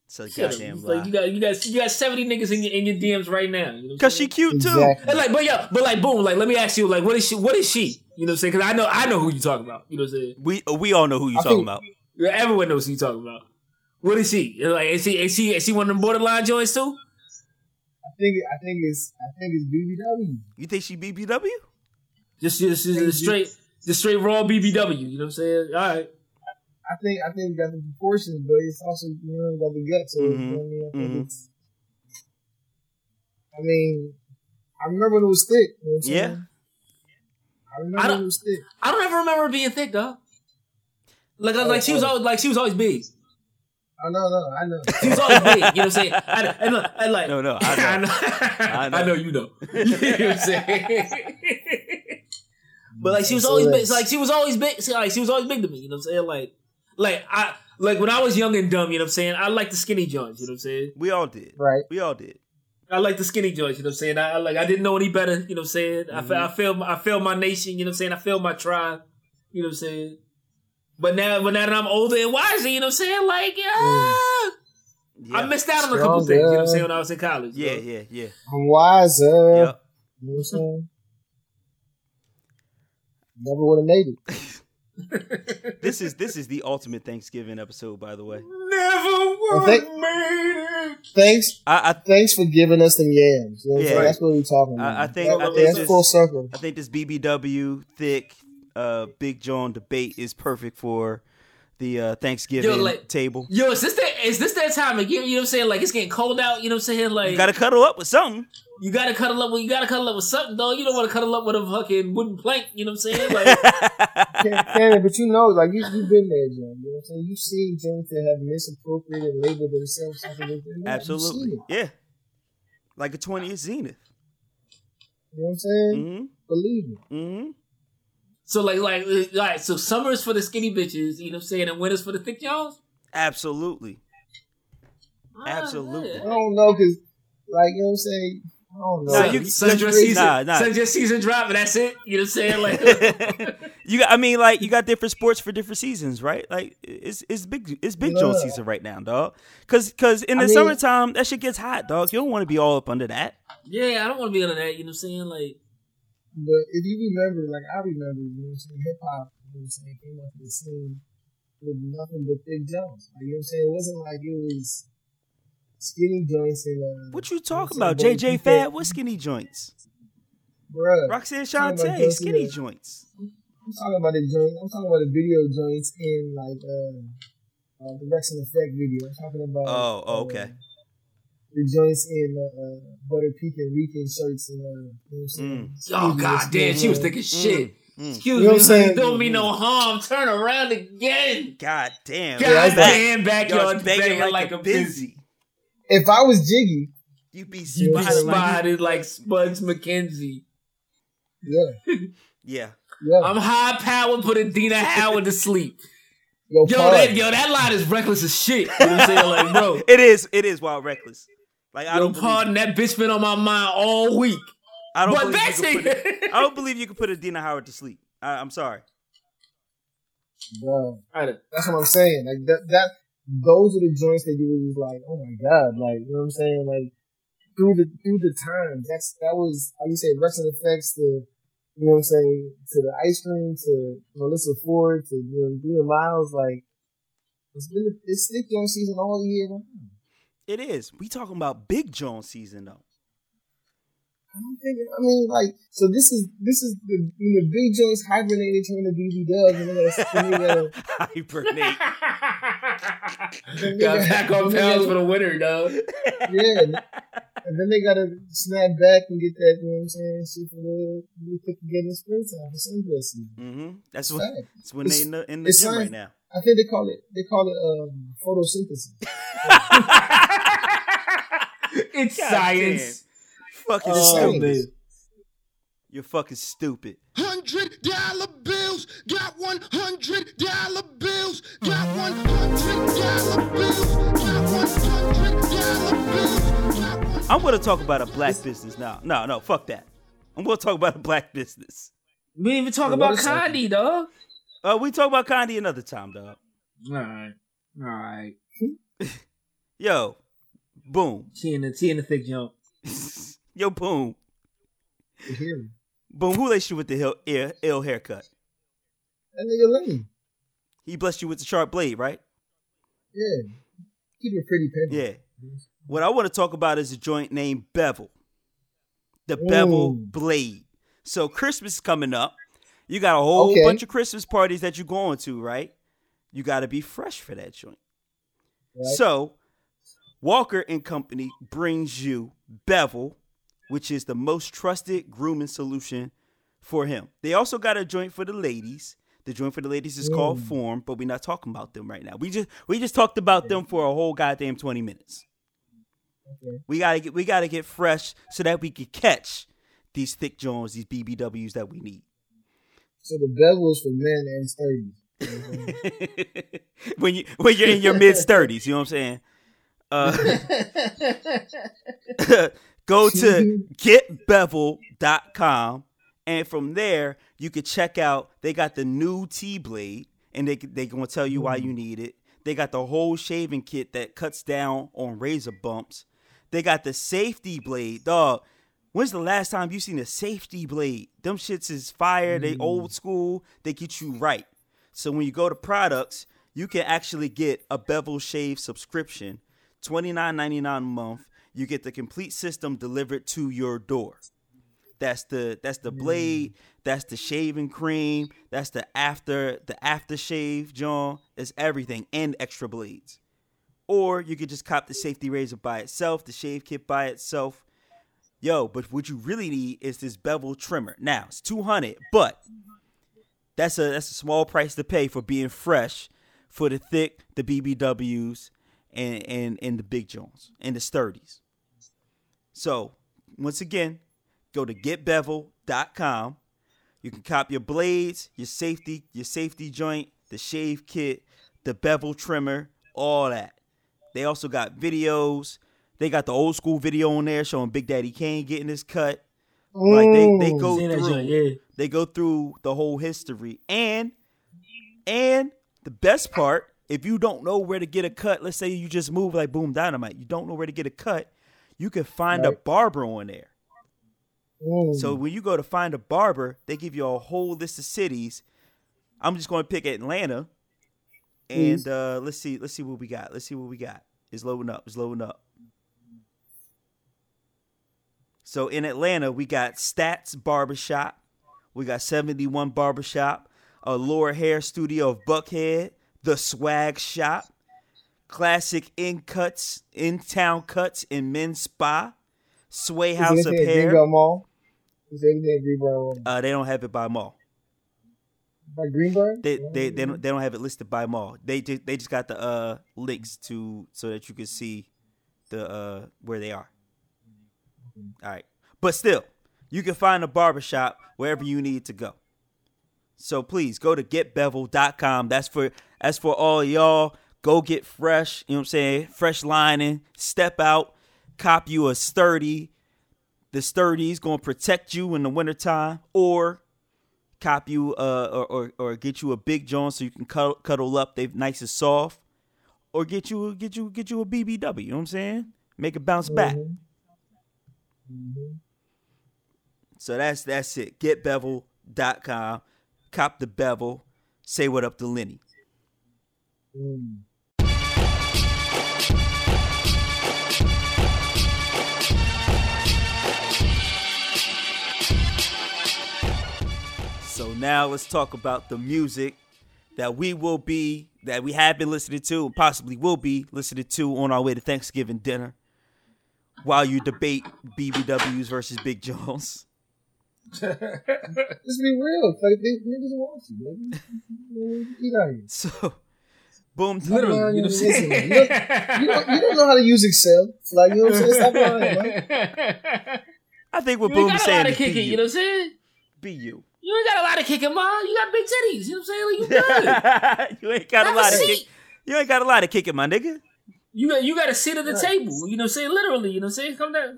It's a Shut up. goddamn It's like you got you got you got 70 niggas in your in your DMs right now. You know Cause she saying? cute too. Exactly. And like, but yeah, but like, boom, like, let me ask you, like, what is she? What is she? You know what I'm saying? Because I know, I know who you talking about. You know what I'm saying? We we all know who you I talking think- about. Yeah, Everyone knows who you talking about. What is she? Like, is she is she is she one of them borderline joints too? I think, I think it's, I think it's BBW. You think she BBW? Just just, just, just straight just straight raw BBW. You know what I'm saying? All right. I think, I think got the proportions, but it's also, you know, got the guts. So, you Mhm. know what I mean? I think Mhm. it's. I mean, I remember when it was thick. You know what I'm saying? Yeah. I remember I don't- it was thick. I don't ever remember her being thick, though. Like, like she was always like she was always big. Oh no, no, I know. She was always big. You know what I'm saying? I, and, look, and like, No, no, I know. I know. I know. you know. you know what I'm saying? but like she was always big. Like she was always big. Like she was always big to me. You know what I'm saying? Like, like I like when I was young and dumb. You know what I'm saying? I like the skinny joints. You know what I'm saying? We all did. Right. We all did. I like the skinny joints. You know what I'm saying? I, I like. I didn't know any better. You know what I'm saying? I, Mm-hmm. fe- I failed. I failed my nation. You know what I'm saying? I failed my tribe. You know what I'm saying? But now, but now that I'm older and wiser, you know what I'm saying? Like, yeah, Yeah. I missed out on a couple things. You know what I'm saying? When I was in college. Yeah, so. yeah, yeah. I'm wiser. Yep. You know what I'm saying? Never would have made it. This is this is the ultimate Thanksgiving episode, by the way. Never would they- have made it. Thanks, I I, thanks for giving us them yams. You know Yeah. saying? That's what we're talking about. I- I think- I think that's this- full circle. I think this BBW thick uh Big John debate is perfect for the uh Thanksgiving Yo, like- table. Yo, is this that is this that time again? You know what I'm saying? Like it's getting cold out. You know what I'm saying? Like You gotta cuddle up with something. you gotta cuddle up with you gotta cuddle up with something, though. You don't want to cuddle up with a fucking wooden plank. You know what I'm saying? Like Cannon, but you know, like you, you've been there, John. You know what I'm saying? You've seen joints that have misappropriated and labeled themselves something that they're not. You've Absolutely. Yeah. Like a 20th Zenith. You know what I'm saying? Mm-hmm. Believe me. Mm-hmm. So, like like like so. Summers for the skinny bitches. You know what I'm saying? And winters for the thick Jones. Absolutely. Absolutely. I don't know, cause like you know what I'm saying. I don't know. Nah, Sun, you- sundress nah, season, nah. sundress season drop, and that's it. You know what I'm saying? Like, you got I mean like you got different sports for different seasons, right? Like it's it's big it's big Joe season right now, dog. Cause cause in I the mean- summertime that shit gets hot, dog. You don't want to be all up under that. yeah, I don't want to be under that. You know what I'm saying? Like, But if you remember, like I remember, you know what I'm saying, hip hop, you know what I'm saying, came up to the scene with nothing but thick joints. Like, you know what I'm saying? It wasn't like it was skinny joints and uh What you talking what about? JJ Fad with skinny joints. Bruh. Roxanne Shante, skinny the- joints. I'm talking about the joint. I'm talking about the video joints in like uh, uh the Wreckx-N-Effect video. I'm talking about Oh, oh, uh, okay. The joints in uh, uh Butter Peak and Rican shirts and uh, you know what I'm saying? oh god damn, she was thinking shit. Mm. Excuse You know me, saying? don't mean no harm. Turn around again. God damn. God Y'all back- damn, y'all backyard banging like, a busy. if I was Jiggy, You be You be spotted like like Spuds MacKenzie. yeah, Yeah. yeah. I'm high powered, put Adina Howard to sleep. yo, Yo, that, yo, that line is reckless as shit. You know what I'm saying? Like, bro, It is. It is wild reckless. Like I yo, don't. Believe, pardon, that bitch been on my mind all week. I don't But believe that's you can put it. it, I don't believe you can put Adina Howard to sleep. I, I'm sorry. Bro, that's what I'm saying. Like that, that, those are the joints that you were just like, oh my god, like you know what I'm saying? Like through the through the times, that's that was how you say wrestling effects to, you know what I'm saying, to the ice cream to Melissa Ford to you know Leah Miles. Like it's been it's stick joint season all year round. It is. We talking about Big John season though. I don't think. I mean, like, so this is this is the when the big joints hibernated turn to BB Dubs, and then they then they gotta, Hibernate. they Got gotta- back on pounds for the winter, dog. Yeah, and then they gotta snap back and get that. You know what I'm saying? Shit for the the pick again in springtime for sunglass season. hmm That's what. Fact. That's when they in the in the it's gym right now. I think they call it they call it um, photosynthesis. it's God science. Fucking Oh, stupid. man. You're fucking stupid. Hundred dollar bills, got one hundred dollar bills, got one hundred dollar bills, got one hundred dollar bills, got one. I'm gonna talk about a black business now. No, no, fuck that. I'm gonna talk about a black business. We didn't even talk What about is that? Condi, dog. Uh, we talk about Condi another time, dog. Alright. Alright. Yo, boom. She in the she in the thick jump. Yo, boom. You hear me? Boom, who laced you with the ill, ill, ill haircut? That nigga Lane. He blessed you with the sharp blade, right? Yeah, keep it pretty petty. Yeah. What I want to talk about is a joint named Bevel. The Bevel Mm. Blade. So Christmas is coming up. You got a whole Okay. bunch of Christmas parties that you're going to, right? You got to be fresh for that joint. Right. So Walker and Company brings you Bevel, which is the most trusted grooming solution for him. They also got a joint for the ladies. The joint for the ladies is called mm. Form, but we're not talking about them right now. We just we just talked about them for a whole goddamn 20 minutes. Okay. We gotta get we gotta get fresh so that we can catch these thick Jones, these BBWs that we need. So the bevels for men and sturdy. when you when you're in your mid thirties, you know what I'm saying? Uh, go to getbevel.com and from there you can check out they got the new T blade and they they gonna tell you why you need it. They got the whole shaving kit that cuts down on razor bumps. They got the safety blade, dog. When's the last time you seen a safety blade? Them shits is fire. They old school. They get you right. So when you go to products, you can actually get a bevel shave subscription, twenty nine ninety nine a month. You get the complete system delivered to your door. That's the that's the blade. Mm. That's the shaving cream. That's the after the aftershave, John. It's everything and extra blades. Or you could just cop the safety razor by itself, the shave kit by itself. Yo, but what you really need is this bevel trimmer. Now it's two hundred, but that's a that's a small price to pay for being fresh for the thick, the BBWs, and and and the big Jones and the sturdies. So once again, go to getbevel.com. You can cop your blades, your safety, your safety joint, the shave kit, the bevel trimmer, all that. They also got videos. They got the old school video on there showing Big Daddy Kane getting his cut. Like they, they go through joint, yeah. they go through the whole history and and the best part if you don't know where to get a cut let's say you just move like boom dynamite you don't know where to get a cut you can find a barber on there. So when you go to find a barber they give you a whole list of cities. I'm just going to pick atlanta. And uh let's see let's see what we got let's see what we got. It's loading up it's loading up. So in Atlanta, we got Stats Barbershop, we got 71 Barbershop, a Laura Hair Studio of Buckhead, the Swag Shop, Classic In Cuts, In Town Cuts in Men's Spa, Sway House of Hair. Mall? Is there anything at Greenbelt Mall? Uh, they don't have it by mall. By Greenbelt? They they they don't, they don't have it listed by mall. They just they just got the uh links to so that you can see the uh where they are. All right. But still, you can find a barbershop wherever you need to go. So please go to getbevel.com. That's for that's for all y'all. Go get fresh, you know what I'm saying? Fresh lining, step out, cop you a sturdy. The sturdy is gonna protect you in the wintertime, or cop you uh or, or, or get you a big joint so you can cuddle, cuddle up. They're nice and soft, or get you get you get you a BBW. You know what I'm saying? Make it bounce back. So that's that's it. Getbevel.com. Cop the bevel. Say what up to Lenny. Mm. So now let's talk about the music that we will be that we have been listening to and possibly will be listening to on our way to Thanksgiving dinner while you debate BBWs versus Big Jones. Just be real. Like, they, niggas want you, baby. Eat out here. So boom Literally, you know what I'm saying? Listen, you, don't, you, don't, you don't know how to use Excel. Like, you know what I'm saying? Stop lying, man. I think what You Boom is got a lot saying of is be kicking, you. you know what I'm saying? Be you. You ain't got a lot of kicking, ma. You got big titties. You know what I'm saying? Like, you good. you ain't got a Have a lot of seat. kick. You ain't got a lot of kicking, my nigga. You got you got a seat at the table. You know what I'm saying? Literally, you know what I'm saying? Come down,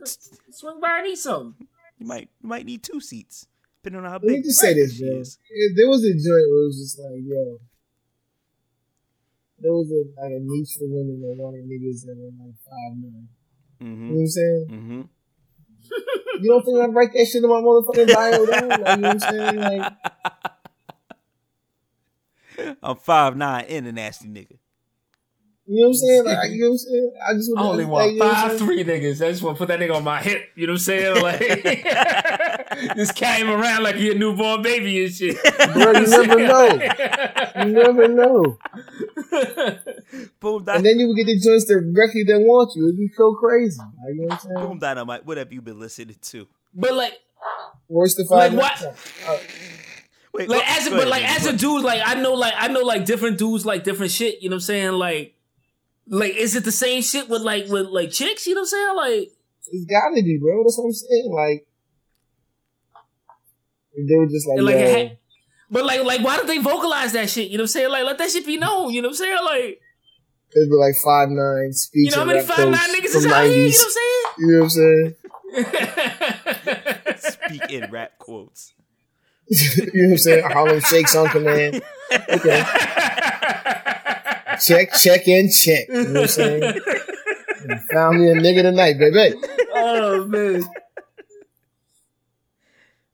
swing by and eat something. You might you might need two seats, depending on how Let me big. just say this, she bro. There was a joint where it was just like, yo, there was a, like a niche for women that wanted niggas that were like five nine. You know what I'm saying? Mhm. You don't think I'd write that shit in my motherfucking bio, though? Like, you know what I'm saying? Like, I'm five nine and a nasty nigga. you know what I'm saying? Like, you know what I'm saying? I just I want only like, want you know I'm five three niggas. I just want to put that nigga on my hip. You know what I'm saying? Like, just carry him around like he a newborn baby and shit. Bro, you never know. You never know. Boom, And then you would get the joints that directly that want you. It'd be so crazy. Like, you know what I'm saying? boom dynamite. What have you been listening to? but like, Worst if Like I what? Oh. Wait, like go- as a, but ahead, like as a dude, like I know, like I know, like different dudes like different shit. You know what I'm saying? Like, like is it the same shit with like with like chicks? You know what I'm saying? Like, It's gotta be, bro. That's what I'm saying. Like, if they were just like, and, like, yo, it but like like why don't they vocalize that shit? You know what I'm saying? Like let that shit be known. You know what I'm saying? Like, it'd be like five nine speech. you know how many rap five nine niggas is out here? You know what I'm saying? You know what I'm saying? speak in rap quotes. you know what I'm saying? Harlem Shakes on command. Okay. check, check in, check. You know what I'm saying? Found me a nigga tonight, baby. oh man.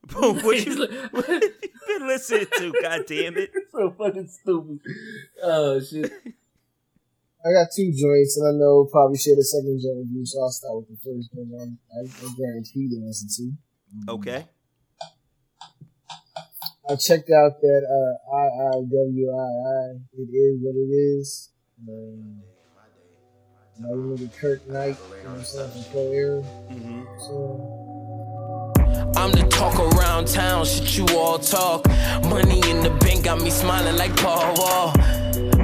Boom, what you, what you been listening to? God damn it! so fucking stupid. Oh shit. I got two joints, and I know probably share the second joint with you, so I'll start with the first one. Um, I, I guarantee to listen to. Okay. I checked out that uh, IIWII. It is what it is. Um, my nigga Kirk Knight, you know what from Pro Era. hmm So, I'm the talk around town, shit you all talk. Money in the bank got me smiling like Paul Wall.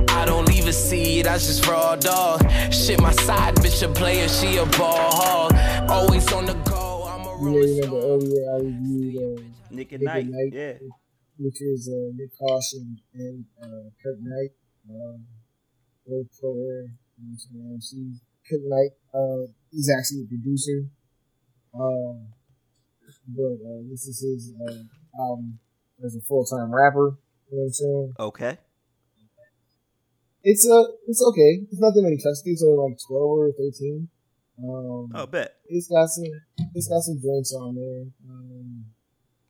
I don't leave a seed, I just raw dog. Shit, my side bitch a player, she a ball hog. Always on the go, I'm a you may rolling remember stone. earlier I reviewed uh, Nick and Nick Knight. and Knight, Yeah. which is uh, Nyck Caution and uh, Kirk Knight. Um, both Pro Era, you know what I'm saying, Kirk Knight, uh, he's actually a producer. Um, but uh, this is his uh, album as a full time rapper. You know what I'm saying? Okay. It's uh, it's okay. It's not that many. It's only like twelve or thirteen. Um, Oh, bet. it's got some, it's got some joints on there. Um,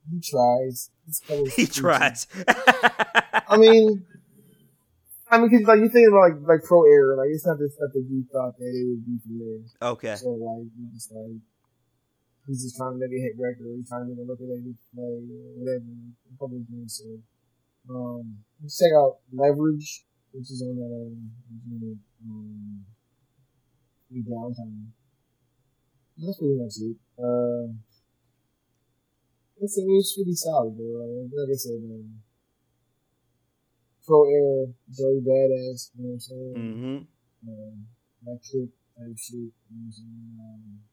he tries. It's a couple of He tries. I mean, I mean, cause like you think about like like pro era, like it's not the stuff that you thought that it would be from there. okay. So like you just like he's just trying to make a hit record, or he's trying to make a record that he play, whatever. Couple of things. So um, let's check out Leverage, which is on that um, um, we downtown. That's pretty much it. Uh, it's it was pretty solid, bro. Like I said, um, Pro Era, Joey Badass, you know what I'm saying? Mm-hmm. Um, that clip type shit. You know what I'm saying? Um,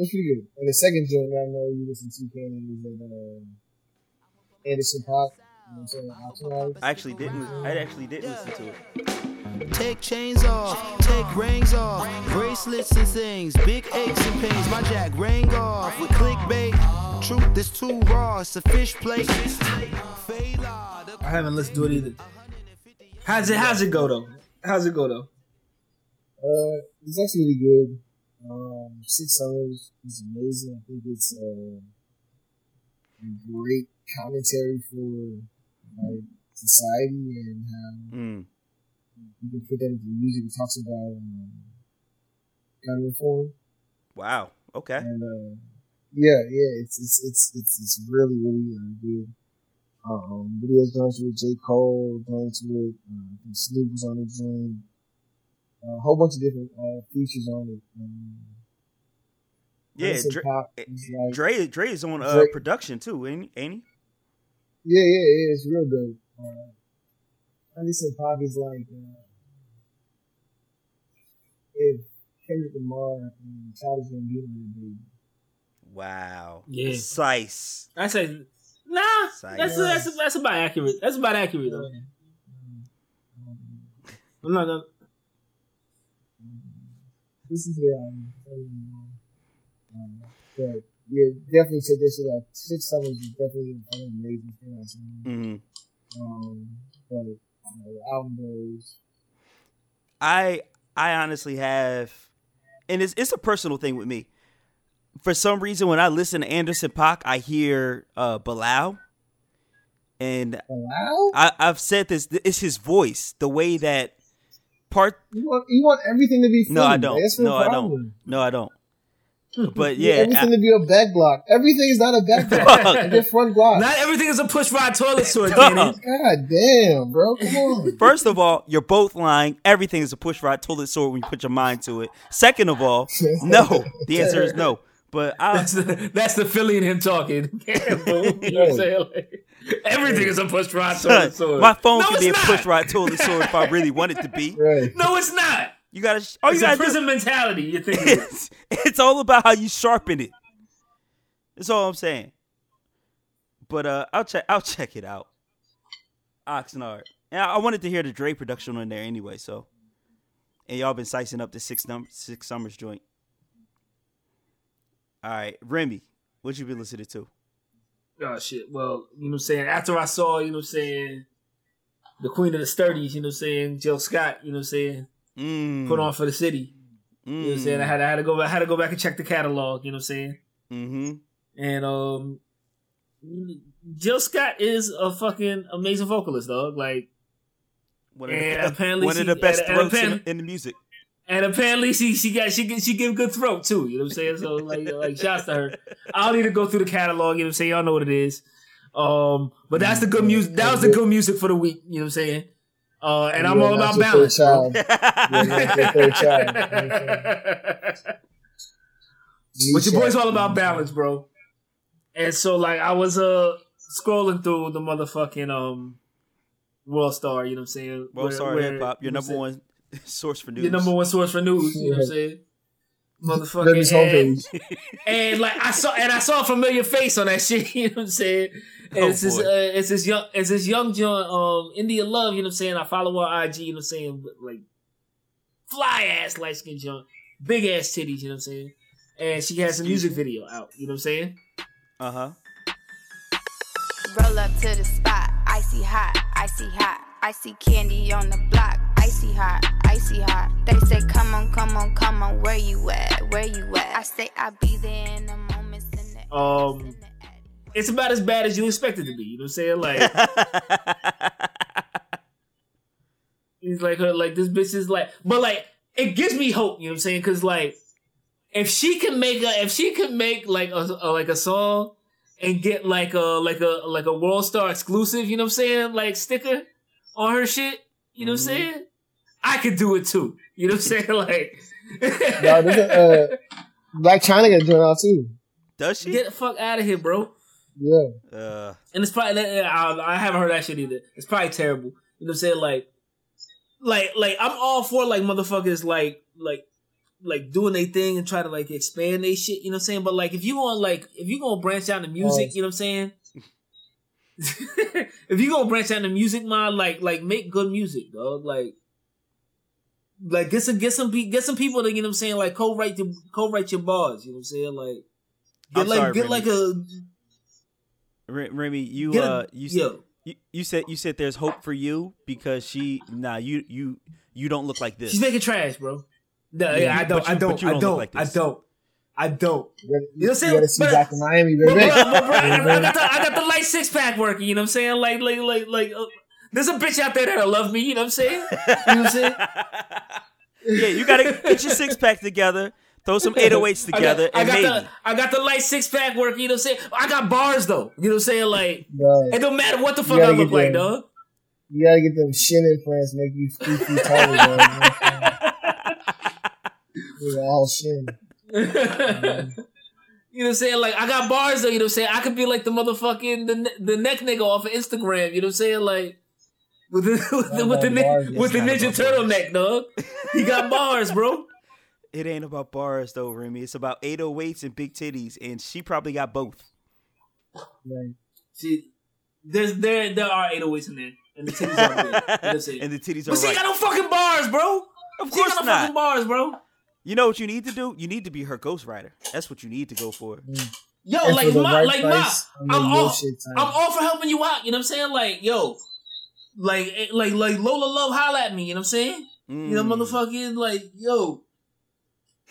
it's pretty good. And the second joint that I know you listen to, Cannon, is that uh, Anderson Paak. You know what I'm saying? Optimize. I actually didn't. I actually didn't listen to it. Take chains off, take rings off, bracelets and things, big aches and pains. My jack rang off with clickbait. Truth is too raw, it's a fish plate. I haven't listened to it either. How's it? How's it go though? How's it go though? Uh, it's actually really good. Um, Six Summers is amazing. I think it's uh, a great commentary for like society and how Mm. you can put that into music. It talks about um, gun reform Wow. Okay. and uh, yeah, yeah, it's it's it's it's it's really really uh, good. Um, but he joints with J Cole, joints with uh, Snoop was on the joint. A whole bunch of different uh, features on it. Um, Yeah, Anderson Dre, Paak is like, Dre, Dre is on uh, Dre- production too, ain't he? Ain't he? Yeah, yeah, yeah, it's real dope. Uh, Anderson Paak is like, uh, if Kendrick Lamar and Childish Gambino were big. Wow. Yeah. Sice. I say nah. Sice. That's that's that's about accurate. That's about accurate though. I'm not gonna. This is the, um, um, but yeah, definitely check this is out. Six Summers is definitely an amazing thing I've seen. hmm Um, but, you know, the album goes, I I honestly have, and it's it's a personal thing with me. For some reason, when I listen to Anderson Paak, I hear uh, Bilal, and allow? I, I've said this. It's his voice, the way that part. You want, you want everything to be free. No, I don't. That's the No, I don't. No, I don't. But You yeah, everything I- to be a back block. Everything is not a back block. Your front block. Not everything is a push rod toilet sword, Dog. God damn, bro. Come on. First of all, you're both lying. Everything is a push rod toilet sword when you put your mind to it. Second of all, no. The answer is no. But I, That's the that's the Philly and him talking. Yeah, boo. you know what I'm saying? Like, everything is a push rod toilet sword. my phone no, could it's be a not. push right toilet sword if I really want it to be. Right. No, it's not. You gotta. All It's you a gotta do. prison mentality. You think? It's, it's all about how you sharpen it. That's all I'm saying. But uh, I'll check. I'll check it out. Oxnard. And I I wanted to hear the Dre production on there anyway. So, and y'all been sicing up the six num six summers joint. All right, Remy, what you been listening to? Oh shit. Well, you know what I'm saying? After I saw, you know what I'm saying, the Queen of the Sturdies, you know what I'm saying, Jill Scott, you know what I'm saying, Mm, put on for the city. You know what I'm saying? I had, I had to go back I had to go back and check the catalog, you know what I'm saying? Mm-hmm. And um Jill Scott is a fucking amazing vocalist, dog. Like One of the, apparently one of the best and- and throats in, in the music. And apparently she she got she she give good throat too, you know what I'm saying? So like like shouts to her. I don't need to go through the catalog, you know what I'm saying? Y'all know what it is. Um but that's the good music that was the good music for the week, you know what I'm saying? Uh and I'm all about your third balance. child. Yeah, not your third child. You what But your boy's all about balance, bro. And so like I was uh scrolling through the motherfucking um World Star, you know what I'm saying? World Where- Star Hip Hop, your you know what number saying? one source for news. Your number one source for news, you know what I'm saying? Motherfucking and, and like I saw and I saw a familiar face on that shit, you know what I'm saying? And Oh, it's this uh, it's this young it's this young John um India Love, you know what I'm saying? I follow her IG, you know what I'm saying? Like fly ass light skin John, big ass titties, you know what I'm saying? And she has a music video out, you know what I'm saying? Uh huh. Roll up to the spot, icy hot, icy hot. icy candy on the block, icy hot, icy hot. They say, come on, come on, come on, where you at, where you at? I say, I'll be there in a moment. in the- Um, in the- It's about as bad as you expect it to be, you know what I'm saying? Like he's like her like this bitch is like but like it gives me hope, you know what I'm saying? Cause like if she can make a if she can make like a, a like a song and get like a like a like a world star exclusive, you know what I'm saying? Like sticker on her shit, you know what I'm saying? I could do it too. You know what I'm saying? Like No, there's a, uh, Blac Chyna got joined out too. Does she? get the fuck out of here, bro. Yeah. Uh, And it's probably I, I haven't heard that shit either. It's probably terrible. You know what I'm saying? Like like like I'm all for like motherfuckers like like like doing their thing and try to like expand their shit, you know what I'm saying? But like if you gonna like if you gonna branch out into music, you know what I'm saying? if you gonna branch out into music, man, like like make good music, dog. Like like get some get some pe- get some people that you know what I'm saying, like co-write your co-write your bars, you know what I'm saying? Like get I'm like sorry, get Remy. like a Remy, you a- uh, you said yo. you, you said you said there's hope for you because she nah you you you don't look like this. she's making trash, bro. No, Yeah, yeah, I don't, you- I don't, I don't don't, like I don't, I don't. You You know what I'm saying? you gotta see But- back in Miami, baby. bro, but, bro, I, I got the, I got the light six pack working. You know what I'm saying? Like, like, like, like. Uh, there's a bitch out there that'll love me. You know what I'm saying? You know what I'm saying? yeah, you gotta get your six pack together, throw some 808s together, I and got, I maybe. got the I got the light six pack work. You know what I'm saying? I got bars though. You know what I'm saying? Like, Bro, it don't matter what the fuck I look get like, them. dog. you gotta get them shin implants, make you three feet taller, bro. You know what I'm saying? They're all shin. You know what I'm saying? Like I got bars though. You know what I'm saying? I could be like the motherfucking the ne- the neck nigga off of Instagram. You know what I'm saying? Like with the with the, with the, ni- with the ninja turtleneck, dog. He got bars, bro. It ain't about bars though, Remy. It's about 808s and big titties, and she probably got both. Right. See, there's there there are 808s in there, and the titties are there. You I'm saying? and the titties are but she right. ain't got no fucking bars, bro. Of She course got no not. fucking bars, bro. You know what you need to do? You need to be her ghostwriter. That's what you need to go for. Yo, And like for the ma, right like my, I I'm mean, your all. I'm all for helping you out. You know what I'm saying? Like, yo, like, eh, like, like Lola Love, holla at me. You know what I'm saying? You know, Mm. motherfucking, like, yo,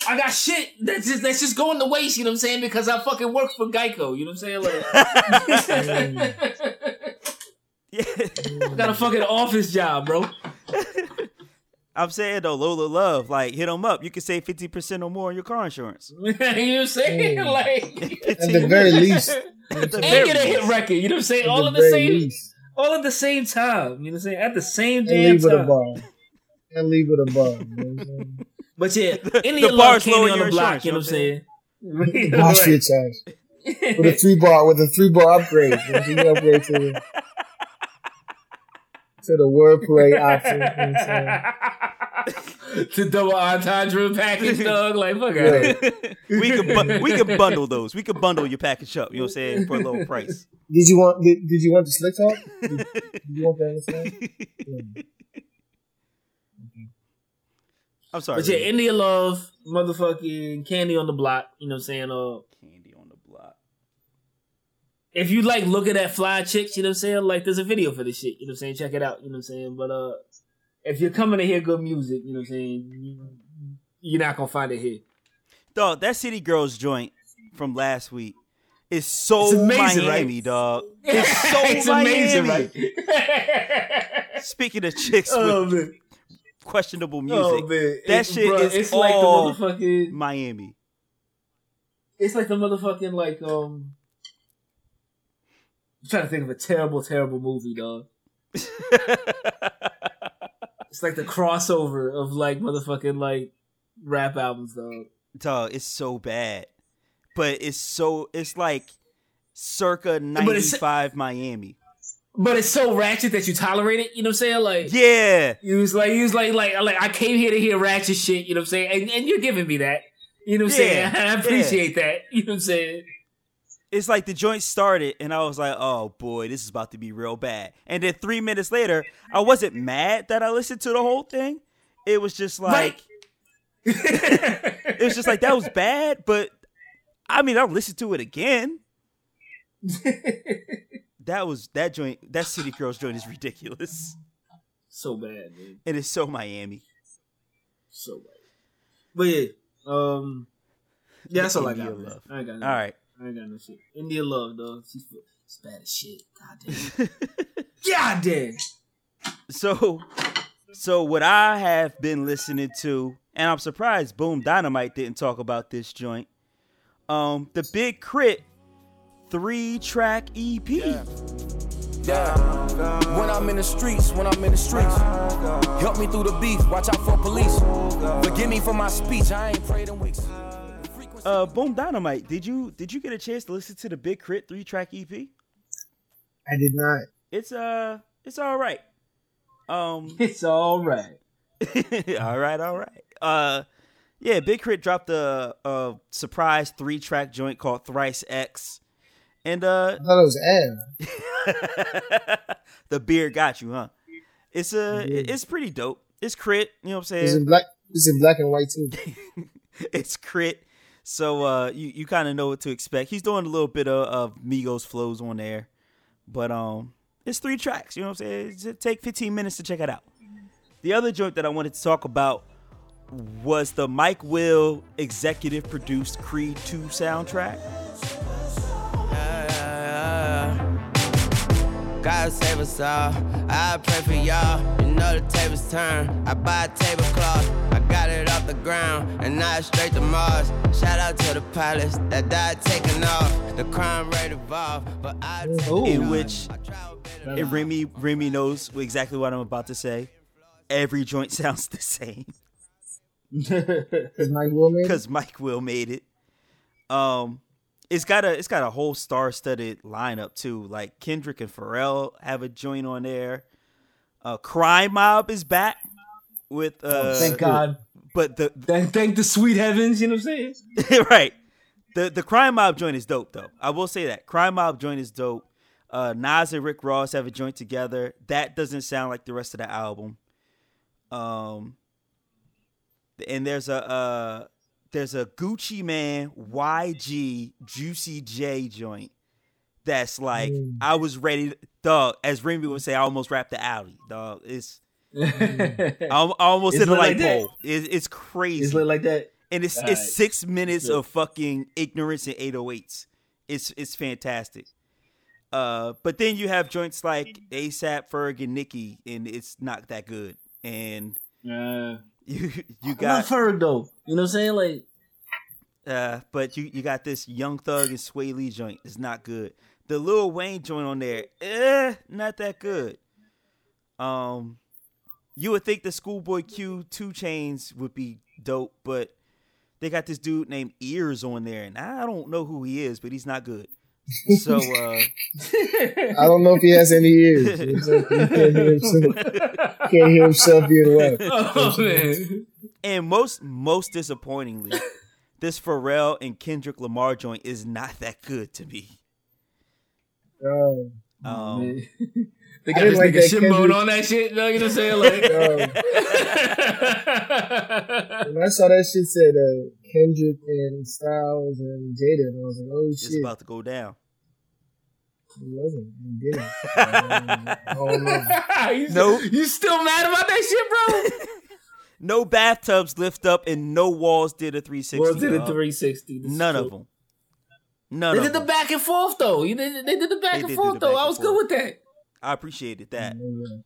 I got shit that's just that's just going to waste. You know what I'm saying? Because I fucking work for Geico. You know what I'm saying? Like, Yeah. I got a fucking office job, bro. I'm saying though, Lola Love, like hit them up. You can save 50% or more on your car insurance. you know what I'm saying? Mm. Like, At the very least. At the and very get a hit record. You know what I'm saying? All of the very same, least. All at the same time. You know what I'm saying? At the same And damn leave with a time. bar. And leave it a bar. You know what I'm saying? But yeah, any the of love bars candy lower on your the block. You know what I'm saying? The bar shit charge. With a three bar, with a three bar upgrade. You know what I'm saying? You upgrade to the, to the wordplay option. You know what I'm saying? to double entendre package, dog. Like fuck Yeah. out. we can bu- we can bundle those. We can bundle your package up. You know what I'm saying for a low price. Did you want? Did, did you want the slick talk? Did, did you want that? Understand? Yeah. I'm sorry. But yeah, Remy. India Love, motherfucking Candy on the Block. You know what I'm saying? Uh, candy on the block. if you like looking at fly chicks, you know what I'm saying? Like there's a video for this shit. You know what I'm saying? Check it out. You know what I'm saying? But uh, if you're coming to hear good music, you know what I'm saying? You, you're not gonna find it here. Dog, that City Girls joint from last week is so It's amazing, Miami, right? dog. It's so it's Miami. amazing, right? Speaking of chicks oh with man, questionable oh music, man, that It's- shit bruh, is it's all like the motherfucking. Miami. It's like the motherfucking like um. I'm trying to think of a terrible, terrible movie, dog. It's like the crossover of like motherfucking like rap albums, dog. dog, it's so bad. But it's so it's like circa But 95 Miami. But it's so ratchet that you tolerate it. You know what I'm saying? Like Yeah. you was like you was like like like I came here to hear ratchet shit. You know what I'm saying? And, and you're giving me that. You know what I'm Yeah, saying? I appreciate that. You know what I'm saying? It's like the joint started and I was like, "Oh boy, this is about to be real bad." And then 3 minutes later, I wasn't mad that I listened to the whole thing. It was just like it was just like that was bad, but I mean, I'll listen to it again. That was that joint. That City Girls joint is ridiculous, so bad, man. and it's so Miami. So bad. But yeah, um, yeah, that's all I got. I got. All right, I ain't got no shit. India love, though. She's it's bad as shit. God damn. God damn. so so what I have been listening to, and I'm surprised Boom Dynamite didn't talk about this joint. Um, the Big K.R.I.T three track EP. Yeah. When I'm in the streets, when I'm in the streets, help me through the beef. Watch out for police. Forgive me for my speech. I ain't prayed in weeks. Uh, Boom Dynamite, did you did you get a chance to listen to the Big K.R.I.T three track EP? I did not. It's uh, it's all right. Um, It's all right. all right, all right. Uh, yeah, Big K.R.I.T dropped a, a surprise three track joint called Thrice X, and uh, I thought it was Av. the beard got you, huh? It's a, Yeah. it's pretty dope. It's K.R.I.T, you know what I'm saying? It's saying? in black. It's in black and white too. it's K.R.I.T, so uh, you you kind of know what to expect. He's doing a little bit of, of Migos flows on there, but um, it's three tracks. You know what I'm saying? It take 15 minutes to check it out. The other joint that I wanted to talk about was the Mike Will executive produced Creed 2 soundtrack. God save us all. I pray for y'all. You know the tables turn. I buy a tablecloth. I got it off the ground and now it's straight to Mars. Shout out to the pilots that died taking off. The crime rate evolved, but I Ooh. in which I travel better. and Remy Remy knows exactly what I'm about to say. Every joint sounds the same Because Mike Will made it. because Mike Will made it. Um, it's got a it's got a whole star-studded lineup too. Like Kendrick and Pharrell have a joint on there. Uh, Crime Mob is back with uh, Thank God. but the Thank, thank the sweet heavens. You know what I'm saying? right. The the Crime Mob joint is dope though. I will say that. Crime Mob joint is dope. Uh Nas and Rick Ross have a joint together. That doesn't sound like the rest of the album. Um and there's a uh there's a Gucci Mane YG Juicy J joint that's like Mm. I was ready dog as Remy would say I almost rapped the alley dog it's I, I almost It's hit a light like pole it's, it's crazy It's lit like that. and it's Alright. it's six minutes of fucking ignorance and 808s. It's it's fantastic. Uh, but then you have joints like ASAP, Ferg, and Nicki, and it's not that good. And Yeah. you you I got love Ferg though. You know what I'm saying? Like, uh, but you you got this Young Thug and Swae Lee joint. It's not good. The Lil Wayne joint on there, eh, not that good. Um, you would think the Schoolboy Q 2 Chainz would be dope, but they got this dude named Ears on there, and I don't know who he is, but he's not good. So uh, I don't know if he has any ears. You know what I'm saying? He can't hear himself. Can't hear himself being away. oh man. and most most disappointingly, this Pharrell and Kendrick Lamar joint is not that good to me. Um, Um, Man. They got this like nigga that Shimon Kendrick- on that shit. You know what I'm saying? Like, um, when I saw that shit said uh, Kendrick and Styles and Jada, and I was like, oh it's shit, about to go down. it wasn't. It didn't. Um, I don't you, Nope. you still mad about that shit, bro? No bathtubs lift up, and no walls did a 360. Well, did a 360. This None of them. None They of did the back and forth though. They did the back They and forth though. back I and was good with that. I appreciated that. Yeah.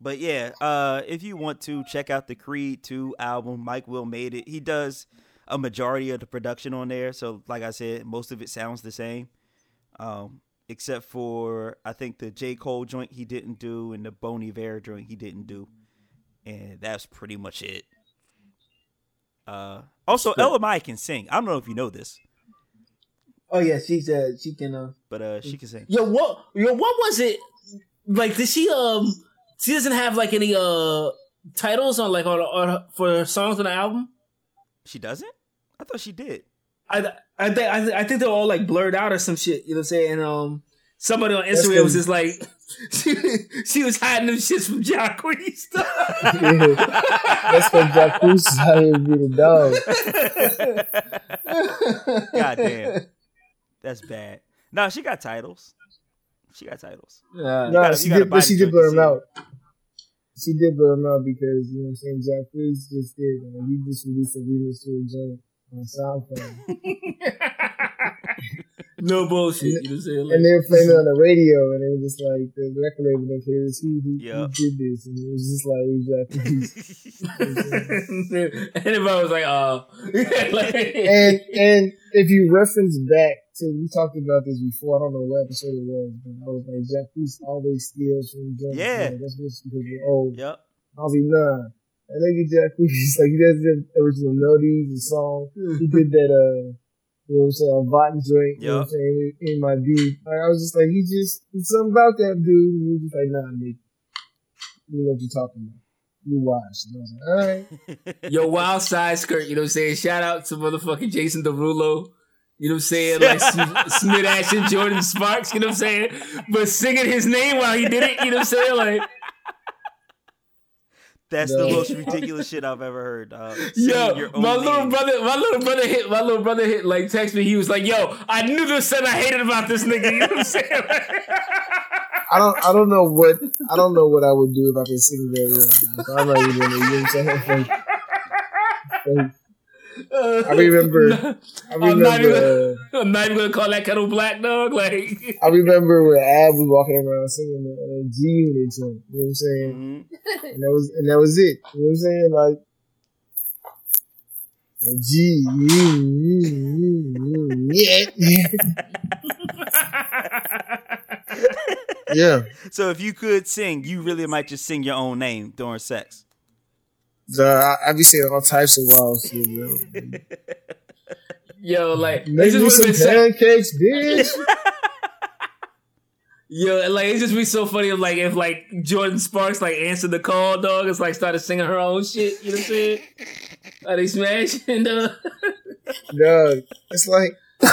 But yeah, uh, if you want to check out the Creed 2 album, Mike Will made it. He does a majority of the production on there. So, like I said, most of it sounds the same. Um, except for, I think, the J. Cole joint he didn't do and the Bon Iver joint he didn't do. And that's pretty much it. Uh, also, Ella Mai can sing. I don't know if you know this, Oh yeah, she's uh she can uh but uh, she can sing. Yo, what yo, what was it? Like did she um she doesn't have like any uh titles on like on, on for songs on the album? She doesn't? I thought she did. I I think I, I think they're all like blurred out or some shit. You know what I'm saying? And um, somebody on Instagram was just like, she, she was hiding them shits from Jacquees. That's what Jacquees is out here being a dog. God damn. That's bad. No, she got titles. She got titles. Yeah. You No, gotta- she you gotta did, but she did joint blur to him out. She did blur him out because you know what I'm saying. Jacquees just did. Uh, he just released a remix to a joint on SoundCloud, no bullshit. You know what I'm saying? and they were playing it on the radio, and it was just like the record label didn't play this. Who, who, Yep. who did this? And it was just like it was Jacquees. and everybody was like, "Oh, and and if you reference back to we talked about this before, I don't know what episode it was, but I was like Jacquees always steals from joints. Yeah. Like, that's just because you're old. yep. I was like, nah. I think Jacquees, like, he does the original melodies and song. He did that, uh, you know what I'm saying, on Vatten joint, you know what I'm saying, in, in my beat. Like, I was just like, he just, there's something about that dude. And he was just like, nah, nigga. You know what you're talking about. You watched. And I was like, all right. Yo, wild side skirt, you know what I'm saying? Shout out to motherfucking Jason Derulo. You know what I'm saying? Like Sm- Smith Ashton, Jordin Sparks, you know what I'm saying? But singing his name while he did it, you know what I'm saying? Like, That's No. the most ridiculous shit I've ever heard. Dog. Saying yo, your own my little name. brother, my little brother hit, my little brother hit, like, text me. He was like, yo, I knew there was something I hated about this nigga. You know what I'm saying? I don't I don't know what I don't know what I would do if I could sing very well. I'm not even gonna, you know what I'm saying? Like, like, I remember I I'm not, remember even, I'm not even gonna call that kettle black, dog. Like, I remember when Ab was walking around singing the uh, G Unit joint. You know what I'm saying? Mhm. And that was and that was it. You know what I'm saying? Like uh, G yeah. yeah. So if you could sing, you really might just sing your own name during sex. So I, I be saying all types of wild shit, yo. yo, like, Make it's me some would've so- pancakes, bitch. Yo, like it's just be so funny if like if like Jordin Sparks like answered the call, dog. It's like started singing her own shit. You know what I'm saying? Are they smashing? Dog? Dog, it's like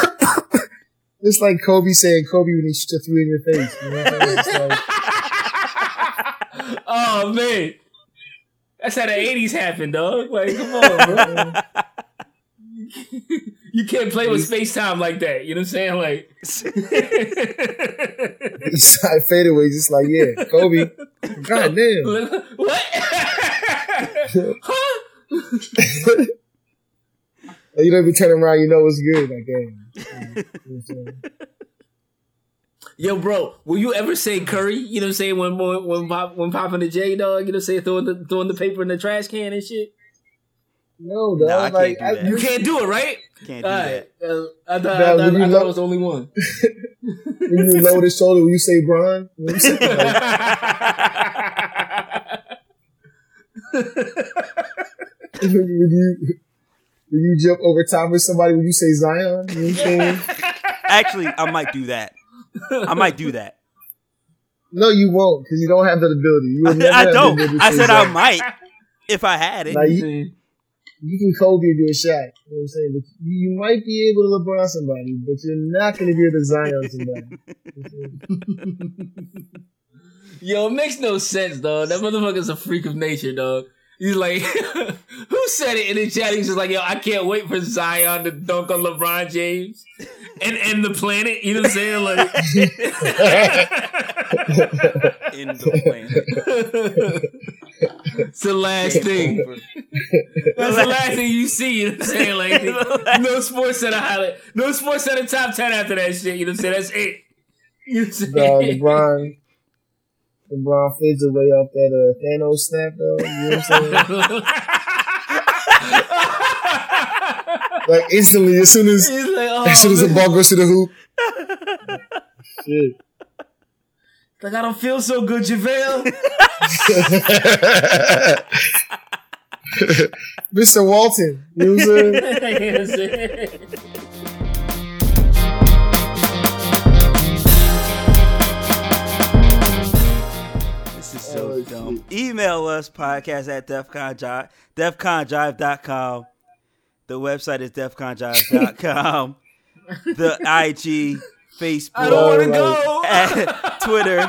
it's like Kobe saying Kobe when he sh- threw in your face. You know what I'm like, oh man, that's how the '80s happened, dog. Like, come on, bro. you can't play with space time like that. You know what I'm saying? Like, he's like fadeaway, just like yeah, Kobe. God damn. what? huh? You don't be turning around, you know what's good. Like, damn. You know what I'm saying? Yo, bro, will you ever say curry? You know what I'm saying? When when when, pop, when popping the J dog, you know what I'm saying? Throwing the throwing the paper in the trash can and shit. No, dog. Nah, I can't like, do I, that. You can't do it, right? Can't do All that. Uh, I thought, Now, I thought, would I thought love- it was only one. when you lower the shoulder, when you say Brian, you know what I'm saying? Like, when you when you jump over top of somebody, when you say Zion, you know what I'm saying? Actually, I might do that. I might do that. No, you won't, because you don't have that ability. You will I don't. I say said I might if I had it. Now, you, you can Kobe and do a shot. You know what I'm saying? But you, you might be able to LeBron somebody, but you're not going to be able to Zion somebody. Yo, it makes no sense, dog. That motherfucker's a freak of nature, dog. He's like, who said it in the chat? He's just like, yo, I can't wait for Zion to dunk on LeBron James and end the planet. You know what I'm saying? Like, In the planet. it's the last thing. That's the last thing you see. You know what I'm saying? Like, no sports center highlight, no sports center top ten after that shit. You know what I'm saying? That's it. You know what I'm Dog, saying? LeBron, LeBron fades away off that uh, Thanos snap, though. You know what I'm saying? like instantly, as soon as like, oh, as soon as the ball goes to the hoop. Shit. like, I don't feel so good, JaVale. Mr. Walton, you know what I'm saying? You know what I'm saying? This is so oh, dumb. Email us podcast at defconjive, defconjive.com. The website is defconjive.com. the IG, Facebook, I don't want to Alright. go. at Twitter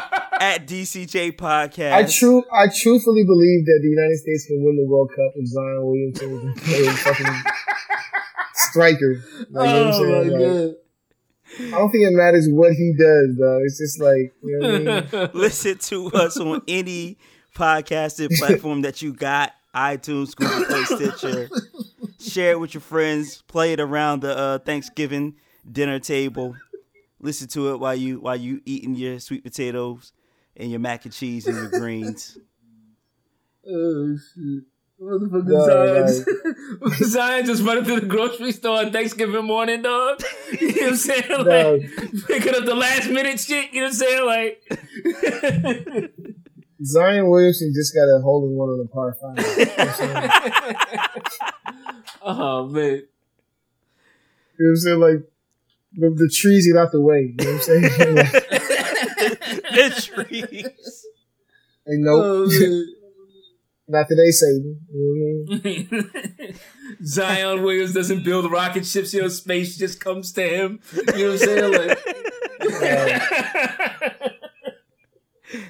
at DCJ Podcast. I true, I truthfully believe that the United States can win the World Cup if Zion Williamson is a fucking striker. Like, you know what I'm Oh saying? Like. I don't think it matters what he does, though. It's just like, you know what I mean? Listen to us on any podcasting platform that you got iTunes, Google Play, Stitcher. Share it with your friends. Play it around the uh, Thanksgiving dinner table. Listen to it while you while you eating your sweet potatoes and your mac and cheese and your greens. Oh shit. Motherfucking Yeah, Zion. Zion just running through the grocery store on Thanksgiving morning, dog. You know what I'm saying? Like, Dog. picking up the last minute shit, you know what I'm saying? Like, Zion Williamson just got a hole in one on the par five. You know what I'm saying? oh, man. You know what I'm saying? Like, the, the trees get out the way. You know what I'm saying? the trees. And nope. Oh, man. Not today, Satan. You know what I mean? Zion Williams doesn't build rocket ships, you know, space just comes to him. You know what I'm saying? Like,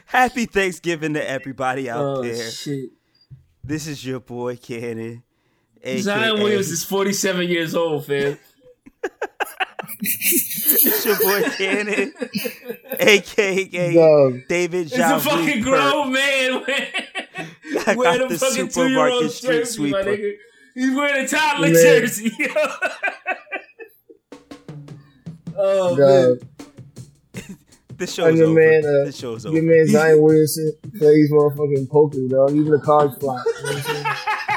Happy Thanksgiving to everybody out oh, there. shit. This is your boy Cannon. Zion AKA Williams is 47 years old, fam. It's your boy Cannon, aka Dog. David It's Ja a fucking Perk. grown man, man. I Wearing got a the fucking two year supermarket old street jersey, my sweeper. nigga. He's wearing a toddler Man. jersey. yo. oh, man. This And show's your over. man, uh, this show's Your over. man Zion Williamson plays motherfucking poker, dog. Even the cards flop. You know what I'm saying?